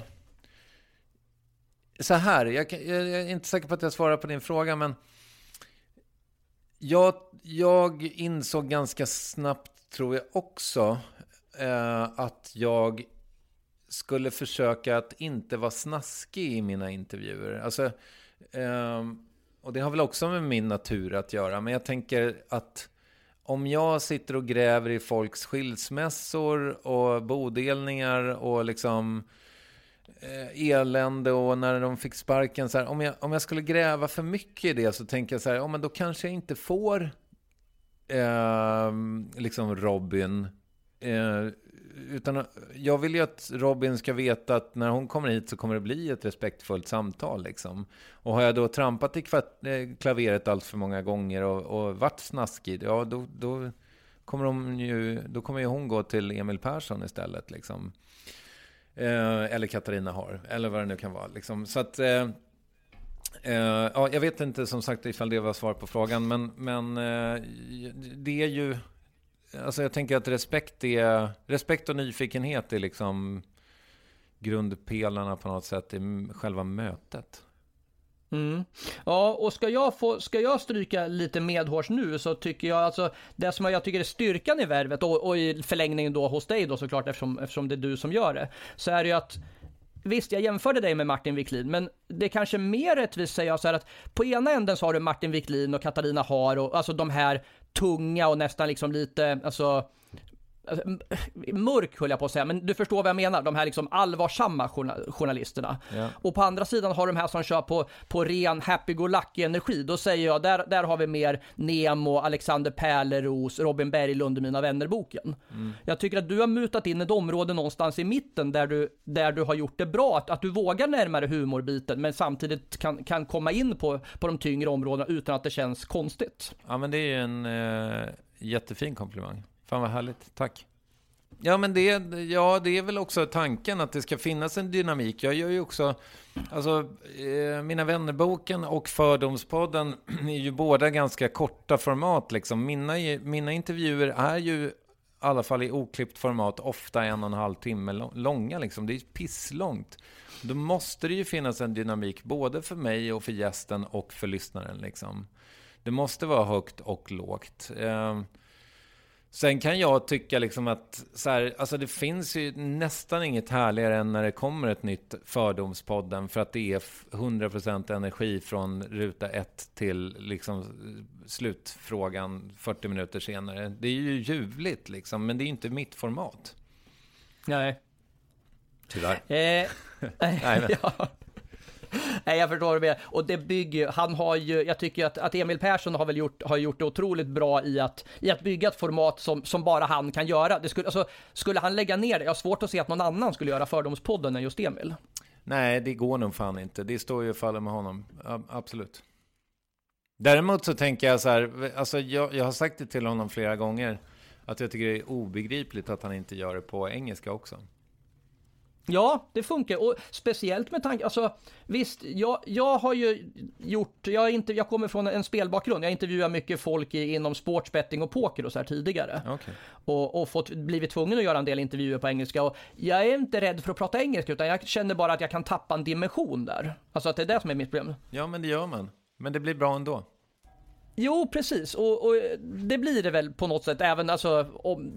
Så här, jag, jag, är inte säker på att jag svarar på din fråga, men... Jag, jag insåg ganska snabbt, tror jag också, eh, att jag skulle försöka att inte vara snaskig i mina intervjuer. Alltså, eh, och det har väl också med min natur att göra, men jag tänker att om jag sitter och gräver i folks skilsmässor och bodelningar och liksom eh, elände och när de fick sparken. Så här, om, jag, om jag skulle gräva för mycket i det så tänker jag så här, ja, men då kanske jag inte får eh, liksom Robin. Eh, utan jag vill ju att Robin ska veta att när hon kommer hit så kommer det bli ett respektfullt samtal. Liksom. Och har jag då trampat i eh, klaveret allt för många gånger och, och varit snaskig, ja då, då, kommer de ju, då kommer ju hon gå till Emil Persson istället. Liksom. Eh, eller Katarina har, eller vad det nu kan vara. Liksom. Så att, eh, eh, ja, jag vet inte som sagt ifall det var svar på frågan, men, men eh, det är ju... Alltså jag tänker att respekt, är, respekt och nyfikenhet är liksom grundpelarna på något sätt i själva mötet. Mm. Ja, och ska jag, få, ska jag stryka lite medhårs nu så tycker jag alltså det som jag tycker är styrkan i värvet och, och i förlängningen då hos dig då såklart eftersom, eftersom det är du som gör det. Så är det ju att Visst, jag jämförde dig med Martin Wiklin, men det är kanske mer rättvist säger jag så här att på ena änden så har du Martin Wiklin och Katarina Har och alltså de här tunga och nästan liksom lite, alltså, mörk höll jag på att säga, men du förstår vad jag menar, de här liksom allvarsamma journalisterna. Ja. Och på andra sidan har de här som kör på, på ren happy-go-lucky energi. Då säger jag, där, där har vi mer Nemo, Alexander Pärleros, Robin Berglund och Mina vänner-boken. Mm. Jag tycker att du har mutat in ett område någonstans i mitten där du, där du har gjort det bra, att, att du vågar närmare humorbiten, men samtidigt kan, kan komma in på, på de tyngre områdena utan att det känns konstigt. Ja, men det är ju en eh, jättefin komplimang. Fan vad härligt. Tack. Ja, men det, ja, det är väl också tanken att det ska finnas en dynamik. Jag gör ju också, alltså, eh, Mina vännerboken och Fördomspodden är ju båda ganska korta format. Liksom. Mina, mina intervjuer är ju, i alla fall i oklippt format, ofta en och en halv timme långa. Liksom. Det är pisslångt. Då måste det ju finnas en dynamik, både för mig och för gästen och för lyssnaren. Liksom. Det måste vara högt och lågt. Eh, Sen kan jag tycka liksom att så här, alltså det finns ju nästan inget härligare än när det kommer ett nytt Fördomspodden för att det är 100% energi från ruta ett till liksom slutfrågan 40 minuter senare. Det är ju ljuvligt liksom, men det är ju inte mitt format. Nej. Tyvärr. Eh, Nej, men. ja. Nej, jag förstår det. Och det bygger han har ju, jag tycker att, att Emil Persson har väl gjort, har gjort det otroligt bra i att, i att bygga ett format som, som bara han kan göra. Det skulle, alltså, skulle han lägga ner det, jag har svårt att se att någon annan skulle göra Fördomspodden än just Emil. Nej, det går nog fan inte. Det står ju och faller med honom. absolut. Däremot så tänker jag så här, alltså jag, jag har sagt det till honom flera gånger, att jag tycker det är obegripligt att han inte gör det på engelska också. Ja, det funkar. Och speciellt med tanke, alltså visst, jag, jag har ju gjort, jag, inte, jag kommer från en spelbakgrund. Jag intervjuar mycket folk i, inom sportsbetting och poker och så här tidigare. Okay. Och, och fått, blivit tvungen att göra en del intervjuer på engelska. Och jag är inte rädd för att prata engelska, utan jag känner bara att jag kan tappa en dimension där. Alltså att det är det som är mitt problem. Ja, men det gör man. Men det blir bra ändå. Jo, precis. Och, och, det blir det väl på något sätt. Även alltså, om,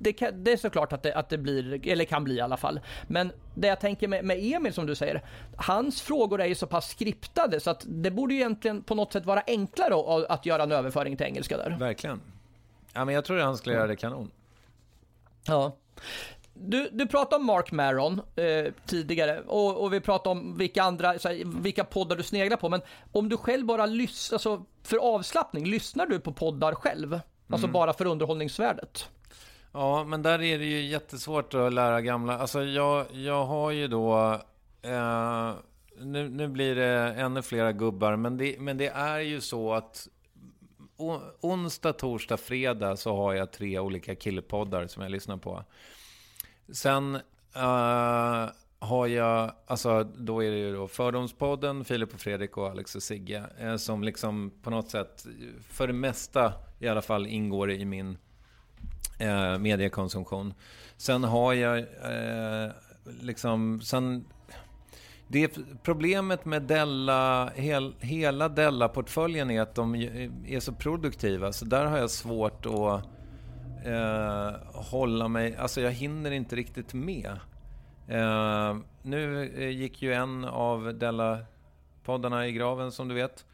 det, kan, det är såklart att det, att det blir, eller kan bli i alla fall. Men det jag tänker med, med Emil som du säger, hans frågor är ju så pass skriptade så att det borde ju egentligen på något sätt vara enklare att, att göra en överföring till engelska där. Verkligen. Ja, men jag tror att han skulle göra det kanon. Ja. Du, du pratade om Mark Maron eh, tidigare och, och, vi pratade om vilka andra, här, vilka poddar du sneglar på. Men om du själv bara lyssnar, alltså för avslappning, lyssnar du på poddar själv? Alltså mm. bara för underhållningsvärdet? Ja, men där är det ju jättesvårt att lära gamla. Alltså jag, jag har ju då... Eh, nu, nu blir det ännu flera gubbar, men det, men det är ju så att onsdag, torsdag, fredag så har jag tre olika killpoddar som jag lyssnar på. Sen uh, har jag, alltså då är det ju då Fördomspodden, Filip och Fredrik och Alex och Sigge. Eh, som liksom på något sätt, för det mesta i alla fall, ingår i min eh, mediekonsumtion. Sen har jag eh, liksom, sen det problemet med Della, hel, hela Della-portföljen är att de är så produktiva. Så där har jag svårt att eh, hålla mig, alltså jag hinner inte riktigt med. Eh, nu eh, gick ju en av Della-poddarna i graven som du vet.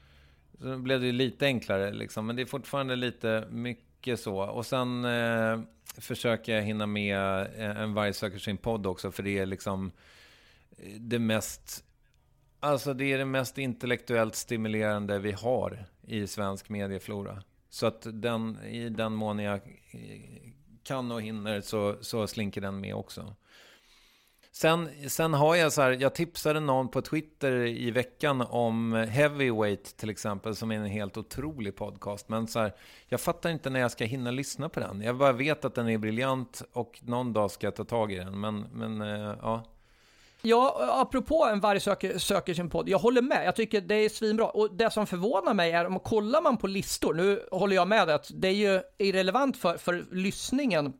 Så blev det lite enklare liksom, men det är fortfarande lite mycket så. Och sen eh, försöker jag hinna med eh, en Varje söker sin podd också, för det är liksom eh, det mest Alltså det är det mest intellektuellt stimulerande vi har i svensk medieflora. Så att den, i den mån jag eh, kan och hinner så, så slinker den med också. Sen, sen har jag så här, jag tipsade någon på Twitter i veckan om Heavyweight till exempel, som är en helt otrolig podcast. Men så här, jag fattar inte när jag ska hinna lyssna på den. Jag bara vet att den är briljant och någon dag ska jag ta tag i den. Men, men eh, ja. Ja, apropå en varg söker, söker sin podd, jag håller med. Jag tycker det är svinbra. Och det som förvånar mig är, om kollar man på listor, nu håller jag med att det är ju irrelevant för, för lyssningen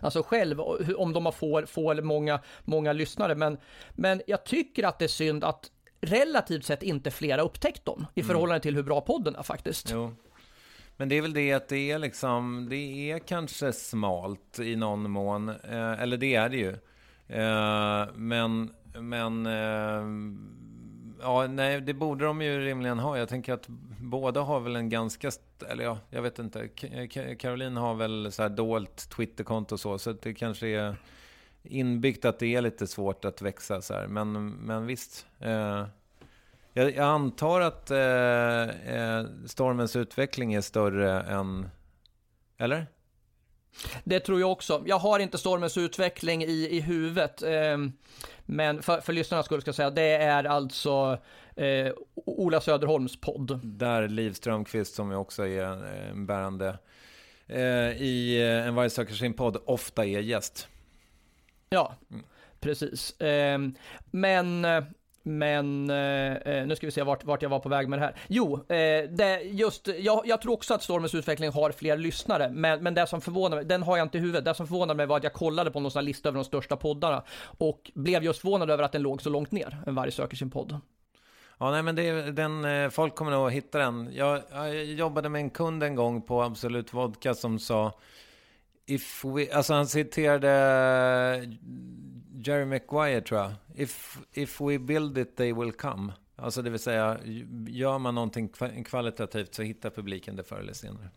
alltså själv, om de har få, få eller många, många lyssnare. Men, men jag tycker att det är synd att relativt sett inte flera upptäckt dem i mm. förhållande mm. till hur bra podden är faktiskt. Jo. Men det är väl det att det är liksom, det är kanske smalt i någon mån, eh, eller det är det ju. Eh, men, men, eh, ja, nej, det borde de ju rimligen ha. Jag tänker att båda har väl en ganska, eller ja, jag vet inte. Caroline har väl så här dolt Twitterkonto och så, så det kanske är inbyggt att det är lite svårt att växa så här. Men, men visst. Eh, jag, jag, antar att eh, eh stormens utveckling är större än, eller? Det tror jag också. Jag har inte stormens utveckling i, i huvudet. Eh, men för, för lyssnarna skulle jag säga, det är alltså eh, Ola Söderholms podd. Där Liv Strömqvist, som också är en bärande eh, i eh, En varje söker sin podd, ofta är gäst. Ja, mm. precis. Ehm, men men eh, eh, nu ska vi se vart, vart jag var på väg med det här. Jo, eh, det, just, jag, jag, tror också att Stormens utveckling har fler lyssnare, men, men det som förvånar mig, den har jag inte i huvudet. Det som förvånar mig var att jag kollade på någon sån här lista över de största poddarna och blev just förvånad över att den låg så långt ner En varg söker sin podd. Ja, nej, men det, den, eh, folk kommer nog hitta den. Jag, jag jobbade med en kund en gång på Absolut Vodka som sa If we, alltså han citerade Jerry Maguire tror jag. If, if we build it they will come. Alltså det vill säga, gör man någonting kvalitativt så hittar publiken det förr eller senare.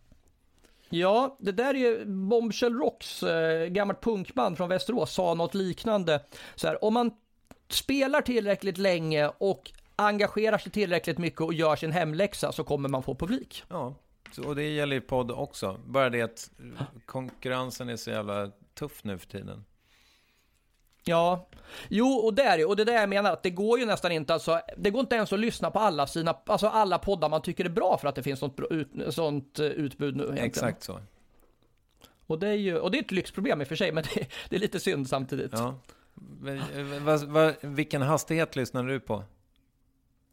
Ja, det där är ju Bombshell Rocks, eh, gammalt punkband från Västerås, sa något liknande. Så här, om man spelar tillräckligt länge och engagerar sig tillräckligt mycket och gör sin hemläxa så kommer man få publik. Ja, och det gäller ju podd också. Bara det att konkurrensen är så jävla tuff nu för tiden. Ja, jo och det är det, och det är det jag menar att det går ju nästan inte alltså, det går inte ens att lyssna på alla sina, alltså alla poddar man tycker är bra för att det finns sånt, ut, sånt eh, utbud nu egentligen. Exakt så. Och det är ju, och det är ett lyxproblem i och för sig, men det, det är lite synd samtidigt. Ja. Va, va, vilken hastighet lyssnar du på?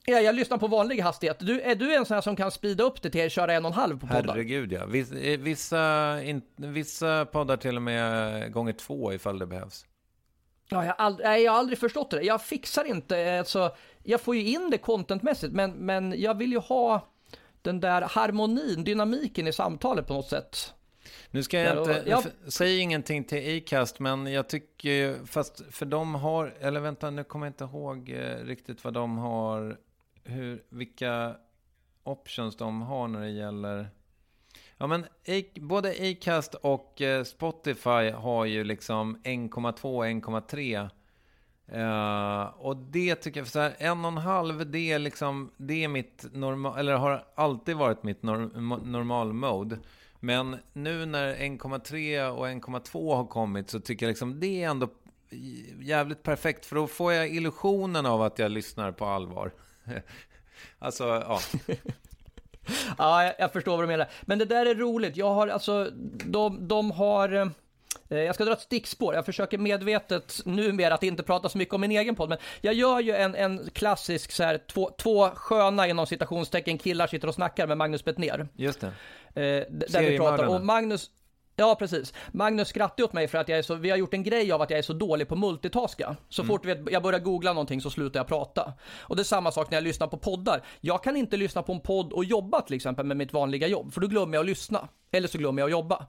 Ja, jag lyssnar på vanlig hastighet. Du, är du en sån här som kan speeda upp det till att köra en och en halv på poddar? Herregud ja. Eh, vissa, in, vissa poddar till och med gånger två ifall det behövs. Ja, jag, har aldrig, jag har aldrig förstått det. Jag fixar inte, alltså, jag får ju in det contentmässigt, men, men jag vill ju ha den där harmonin, dynamiken i samtalet på något sätt. Nu ska jag inte, jag... säg ingenting till Acast, men jag tycker, fast för de har, eller vänta, nu kommer jag inte ihåg eh, riktigt vad de har, hur, vilka options de har när det gäller Ja, men både Acast och eh, Spotify har ju liksom 1,2 1,3. Uh, och det tycker jag, för så här, en och en halv, det är liksom, det är mitt normal, eller har alltid varit mitt norm, normal mode. Men nu när 1,3 och 1,2 har kommit så tycker jag liksom det är ändå jävligt perfekt. För då får jag illusionen av att jag lyssnar på allvar. alltså, ja. ja, jag, jag, förstår vad du menar. Men det där är roligt. Jag har alltså, de, de har... Eh, jag ska dra ett stickspår. Jag försöker medvetet numera att inte prata så mycket om min egen podd, men jag gör ju en, en klassisk så här, två, två sköna inom citationstecken killar sitter och snackar med Magnus Bettner. Just det. Eh, där vi pratar. Och Magnus, Ja, precis. Magnus skrattar åt mig för att jag är så, vi har gjort en grej av att jag är så dålig på multitaska. Så mm. fort vet, jag börjar googla någonting så slutar jag prata. Och det är samma sak när jag lyssnar på poddar. Jag kan inte lyssna på en podd och jobba till exempel med mitt vanliga jobb, för då glömmer jag att lyssna. Eller så glömmer jag att jobba.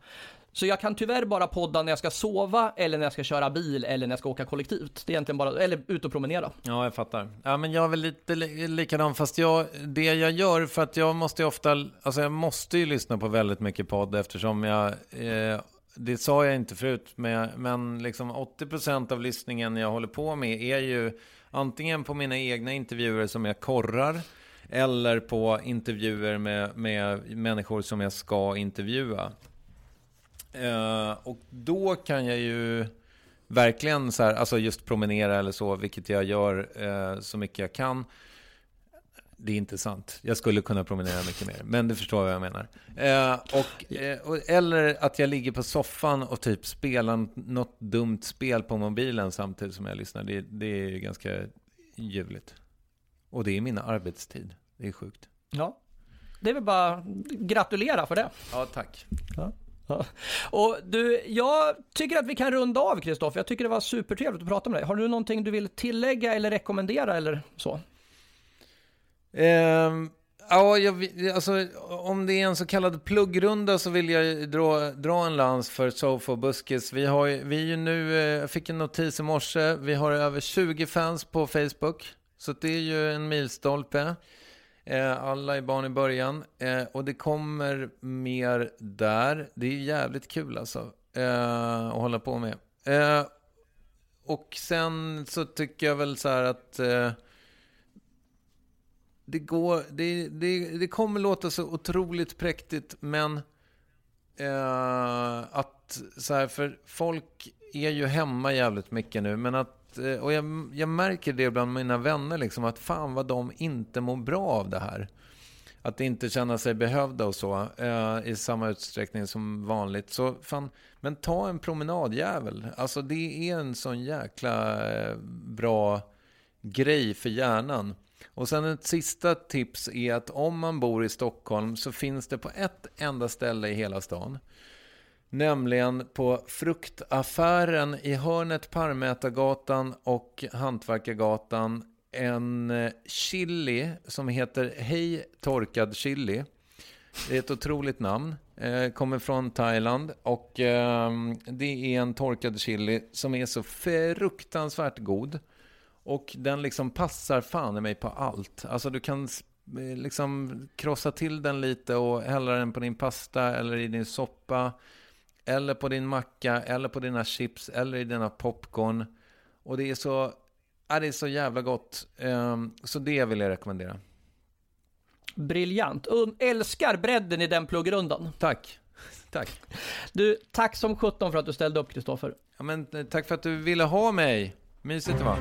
Så jag kan tyvärr bara podda när jag ska sova eller när jag ska köra bil eller när jag ska åka kollektivt. Det är egentligen bara, eller ut och promenera. Ja, jag fattar. Ja, men jag är väl lite likadan, fast jag, det jag gör, för att jag måste ju ofta, alltså jag måste ju lyssna på väldigt mycket podd eftersom jag, eh, det sa jag inte förut, men, men liksom 80% av lyssningen jag håller på med är ju antingen på mina egna intervjuer som jag korrar, eller på intervjuer med, med människor som jag ska intervjua. Uh, och då kan jag ju verkligen så här, alltså just promenera eller så, vilket jag gör uh, så mycket jag kan. Det är inte sant. Jag skulle kunna promenera mycket mer, men du förstår vad jag menar. Uh, och, och, eller att jag ligger på soffan och typ spelar något dumt spel på mobilen samtidigt som jag lyssnar. Det, det är ganska ljuvligt. Och det är min arbetstid. Det är sjukt. Ja, det är väl bara gratulera för det. Ja, tack. Ja. Och du, jag tycker att vi kan runda av Kristoffer. Jag tycker det var supertrevligt att prata med dig. Har du någonting du vill tillägga eller rekommendera eller så? Um, ja, jag, alltså, om det är en så kallad pluggrunda så vill jag dra, dra en lans för SoFo Buskis. Vi, har, vi är ju nu, jag fick en notis i morse, vi har över 20 fans på Facebook. Så det är ju en milstolpe. Eh, alla är barn i början. Eh, och det kommer mer där. Det är jävligt kul alltså. Eh, att hålla på med. Och sen så tycker jag väl så här att det, går, det, det, det kommer låta så otroligt präktigt, men eh, att så här, för folk är ju hemma jävligt mycket nu, men att, Eh, och jag, jag märker det bland mina vänner, liksom, att fan vad de inte mår bra av det här. Att inte känna sig behövda och så eh, i samma utsträckning som vanligt. Så fan, men ta en promenadjävel. Alltså det är en sån jäkla eh, bra grej för hjärnan. Och sen ett sista tips är att om man bor i Stockholm så finns det på ett enda ställe i hela stan. Nämligen på fruktaffären i hörnet Parmätargatan och Hantverkargatan en eh, chili som heter Hej Torkad Chili. Det är ett otroligt namn. Eh, kommer från Thailand och ehm, det är en torkad chili som är så fruktansvärt god. Och den liksom passar fan i mig på allt. Alltså du kan eh, liksom krossa till den lite och hälla den på din pasta eller i din soppa. Eller på din macka, eller på dina chips, eller i dina popcorn. Och det är så, ja, det är så jävla gott. Um, så det vill jag rekommendera. Briljant. Älskar bredden i den pluggrundan. Tack. Tack. Du, tack som sjutton för att du ställde upp, Kristoffer. Ja, men eh, tack för att du ville ha mig. Mysigt det var.